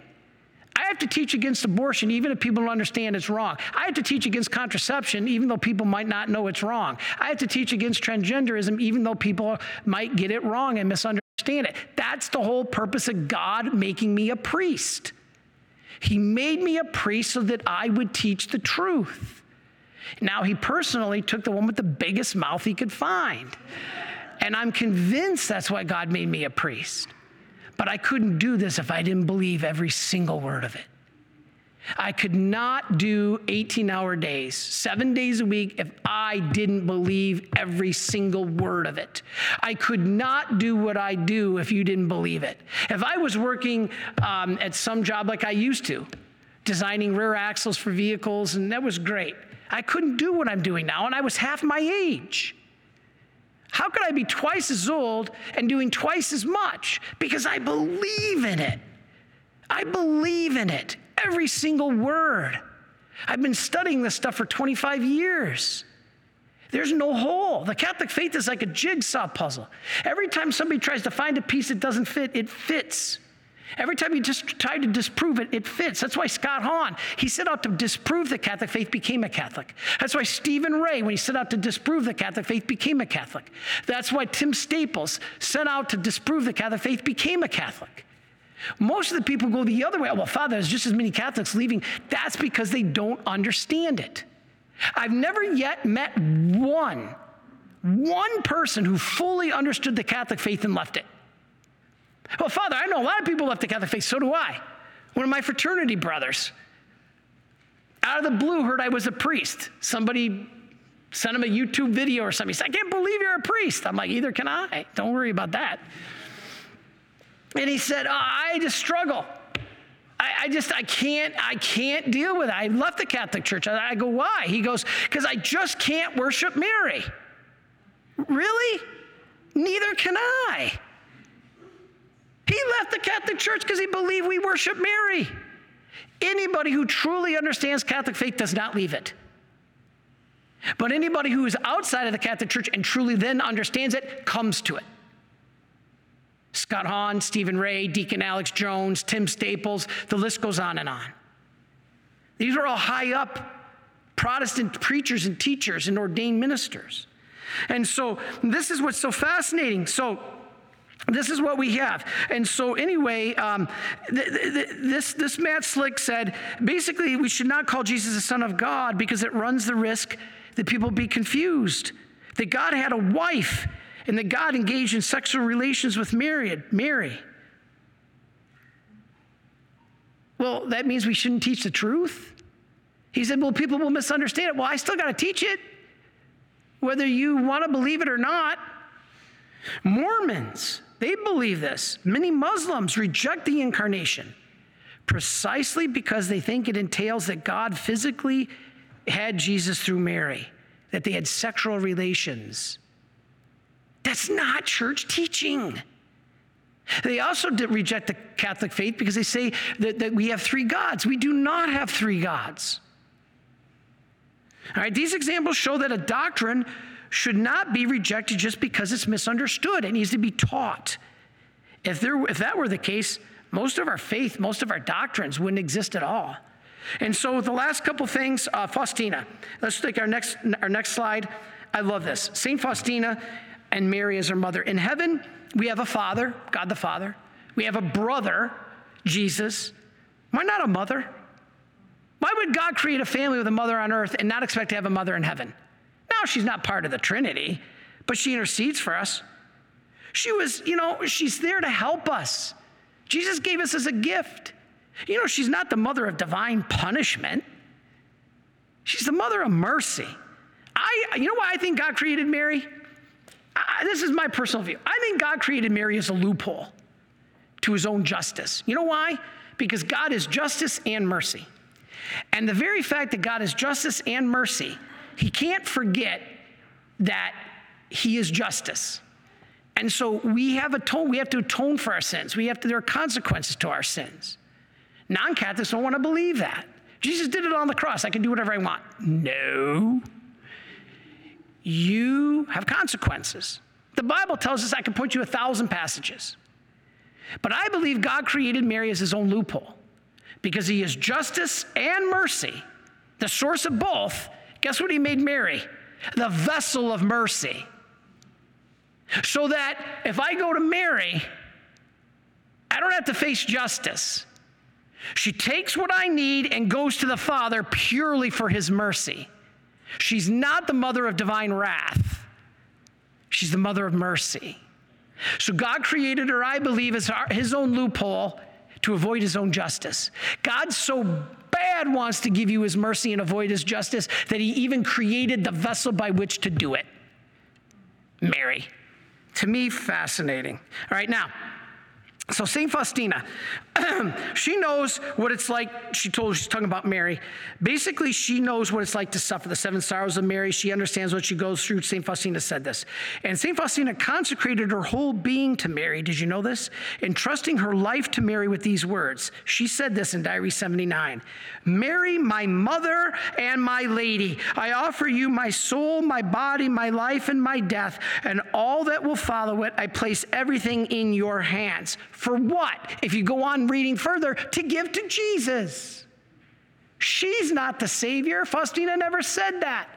I have to teach against abortion even if people don't understand it's wrong. I have to teach against contraception even though people might not know it's wrong. I have to teach against transgenderism even though people might get it wrong and misunderstand it. That's the whole purpose of God making me a priest. He made me a priest so that I would teach the truth. Now, he personally took the one with the biggest mouth he could find. And I'm convinced that's why God made me a priest. But I couldn't do this if I didn't believe every single word of it. I could not do 18 hour days, seven days a week, if I didn't believe every single word of it. I could not do what I do if you didn't believe it. If I was working um, at some job like I used to, designing rear axles for vehicles, and that was great. I couldn't do what I'm doing now, and I was half my age. How could I be twice as old and doing twice as much? Because I believe in it. I believe in it, every single word. I've been studying this stuff for 25 years. There's no hole. The Catholic faith is like a jigsaw puzzle. Every time somebody tries to find a piece that doesn't fit, it fits. Every time you just try to disprove it, it fits. That's why Scott Hahn, he set out to disprove the Catholic faith, became a Catholic. That's why Stephen Ray, when he set out to disprove the Catholic faith, became a Catholic. That's why Tim Staples set out to disprove the Catholic faith, became a Catholic. Most of the people go the other way. Oh, well, Father, there's just as many Catholics leaving. That's because they don't understand it. I've never yet met one, one person who fully understood the Catholic faith and left it. Well, Father, I know a lot of people left the Catholic faith. So do I. One of my fraternity brothers, out of the blue, heard I was a priest. Somebody sent him a YouTube video or something. He said, I can't believe you're a priest. I'm like, either can I. Don't worry about that. And he said, oh, I just struggle. I, I, just I can't I can't deal with it. I left the Catholic Church. I, I go, why? He goes, because I just can't worship Mary. Really? Neither can I. He left the Catholic Church because he believed we worship Mary. Anybody who truly understands Catholic faith does not leave it. But anybody who is outside of the Catholic Church and truly then understands it comes to it. Scott Hahn, Stephen Ray, Deacon Alex Jones, Tim Staples, the list goes on and on. These are all high up Protestant preachers and teachers and ordained ministers. And so this is what's so fascinating. So this is what we have. And so, anyway, um, th- th- this, this Matt Slick said basically, we should not call Jesus the Son of God because it runs the risk that people be confused. That God had a wife and that God engaged in sexual relations with Mary. Mary. Well, that means we shouldn't teach the truth. He said, Well, people will misunderstand it. Well, I still got to teach it, whether you want to believe it or not. Mormons, they believe this. Many Muslims reject the incarnation precisely because they think it entails that God physically had Jesus through Mary, that they had sexual relations. That's not church teaching. They also reject the Catholic faith because they say that, that we have three gods. We do not have three gods. All right, these examples show that a doctrine should not be rejected just because it's misunderstood. It needs to be taught. If, there, if that were the case, most of our faith, most of our doctrines wouldn't exist at all. And so the last couple things, uh, Faustina. Let's take our next, our next slide. I love this. St. Faustina and Mary as her mother. In heaven, we have a Father, God the Father. We have a brother, Jesus. Why not a mother? Why would God create a family with a mother on earth and not expect to have a mother in heaven? Now, she's not part of the Trinity, but she intercedes for us. She was, you know, she's there to help us. Jesus gave us as a gift. You know, she's not the mother of divine punishment. She's the mother of mercy. I, you know why I think God created Mary? I, this is my personal view. I think God created Mary as a loophole to his own justice. You know why? Because God is justice and mercy. And the very fact that God is justice and mercy, he can't forget that he is justice. And so we have atone, we have to atone for our sins. We have to, there are consequences to our sins. Non-Catholics don't want to believe that. Jesus did it on the cross. I can do whatever I want. No. You have consequences. The Bible tells us I can point you a thousand passages. But I believe God created Mary as his own loophole because he is justice and mercy, the source of both. Guess what he made Mary? The vessel of mercy. So that if I go to Mary, I don't have to face justice. She takes what I need and goes to the Father purely for his mercy. She's not the mother of divine wrath, she's the mother of mercy. So God created her, I believe, as his own loophole to avoid his own justice. God so bad wants to give you his mercy and avoid his justice that he even created the vessel by which to do it Mary. To me, fascinating. All right, now, so St. Faustina, she knows what it's like. She told she's talking about Mary. Basically, she knows what it's like to suffer the seven sorrows of Mary. She understands what she goes through. St. Faustina said this. And St. Faustina consecrated her whole being to Mary. Did you know this? Entrusting her life to Mary with these words. She said this in Diary 79 Mary, my mother and my lady, I offer you my soul, my body, my life, and my death, and all that will follow it. I place everything in your hands. For what? If you go on reading further, to give to Jesus. She's not the Savior. Faustina never said that.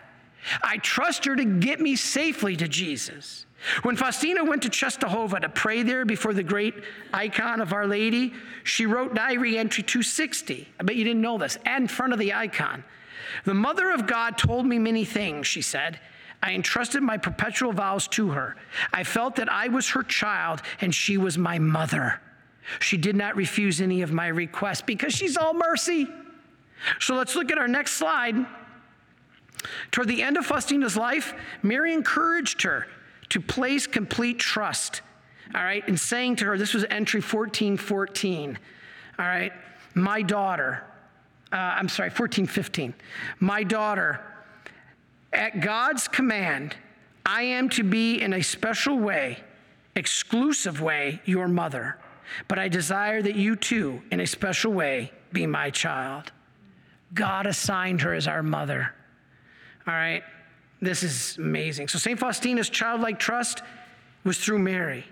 I trust her to get me safely to Jesus. When Faustina went to Czestochowa to pray there before the great icon of Our Lady, she wrote diary entry 260. I bet you didn't know this, in front of the icon. The Mother of God told me many things, she said. I entrusted my perpetual vows to her. I felt that I was her child and she was my mother. She did not refuse any of my requests because she's all mercy. So let's look at our next slide. Toward the end of Faustina's life, Mary encouraged her to place complete trust, all right, and saying to her, this was entry 1414, all right, my daughter, uh, I'm sorry, 1415, my daughter, at God's command, I am to be in a special way, exclusive way, your mother. But I desire that you too, in a special way, be my child. God assigned her as our mother. All right? This is amazing. So, St. Faustina's childlike trust was through Mary.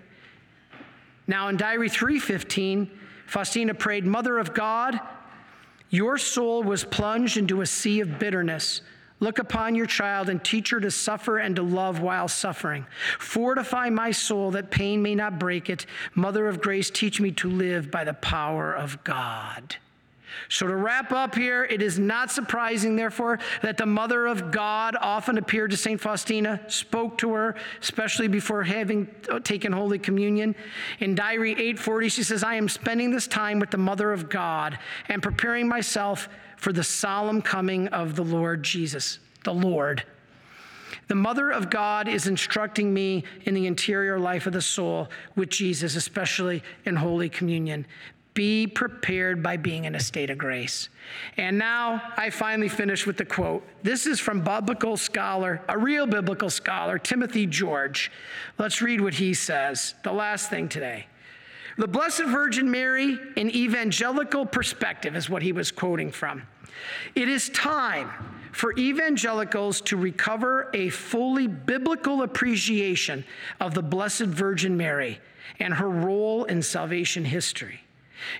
Now, in Diary 315, Faustina prayed, Mother of God, your soul was plunged into a sea of bitterness Look upon your child and teach her to suffer and to love while suffering. Fortify my soul that pain may not break it. Mother of grace, teach me to live by the power of God. So, to wrap up here, it is not surprising, therefore, that the Mother of God often appeared to St. Faustina, spoke to her, especially before having taken Holy Communion. In Diary 840, she says, I am spending this time with the Mother of God and preparing myself for the solemn coming of the Lord Jesus, the Lord. The Mother of God is instructing me in the interior life of the soul with Jesus, especially in Holy Communion. Be prepared by being in a state of grace. And now I finally finish with the quote. This is from biblical scholar, a real biblical scholar, Timothy George. Let's read what he says. The last thing today. The Blessed Virgin Mary, an evangelical perspective, is what he was quoting from. It is time for evangelicals to recover a fully biblical appreciation of the Blessed Virgin Mary and her role in salvation history.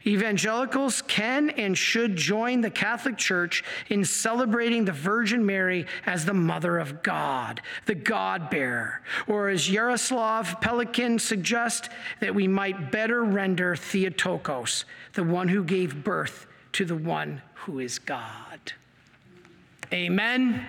Evangelicals can and should join the Catholic Church in celebrating the Virgin Mary as the Mother of God, the God bearer, or as Jaroslav Pelikan suggests, that we might better render Theotokos, the one who gave birth to the one who is God. Amen.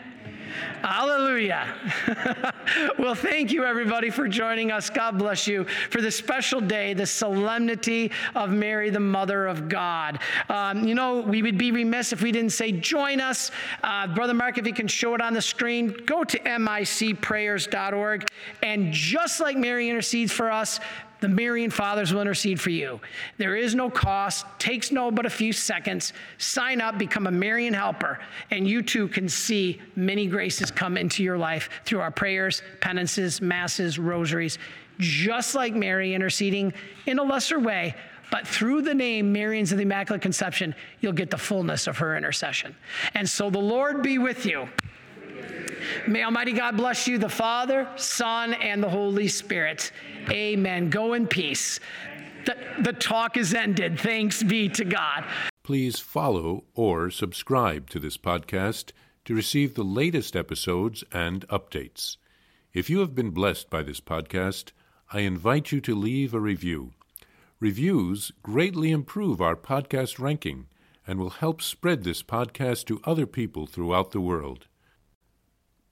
Hallelujah. well, thank you, everybody, for joining us. God bless you for this special day, the solemnity of Mary, the Mother of God. Um, you know, we would be remiss if we didn't say, join us. Uh, Brother Mark, if you can show it on the screen, go to micprayers.org. And just like Mary intercedes for us, the Marian Fathers will intercede for you. There is no cost, takes no but a few seconds. Sign up, become a Marian helper, and you too can see many graces come into your life through our prayers, penances, masses, rosaries, just like Mary interceding in a lesser way. But through the name Marians of the Immaculate Conception, you'll get the fullness of her intercession. And so the Lord be with you. May Almighty God bless you, the Father, Son, and the Holy Spirit. Amen. Go in peace. The, the talk is ended. Thanks be to God. Please follow or subscribe to this podcast to receive the latest episodes and updates. If you have been blessed by this podcast, I invite you to leave a review. Reviews greatly improve our podcast ranking and will help spread this podcast to other people throughout the world.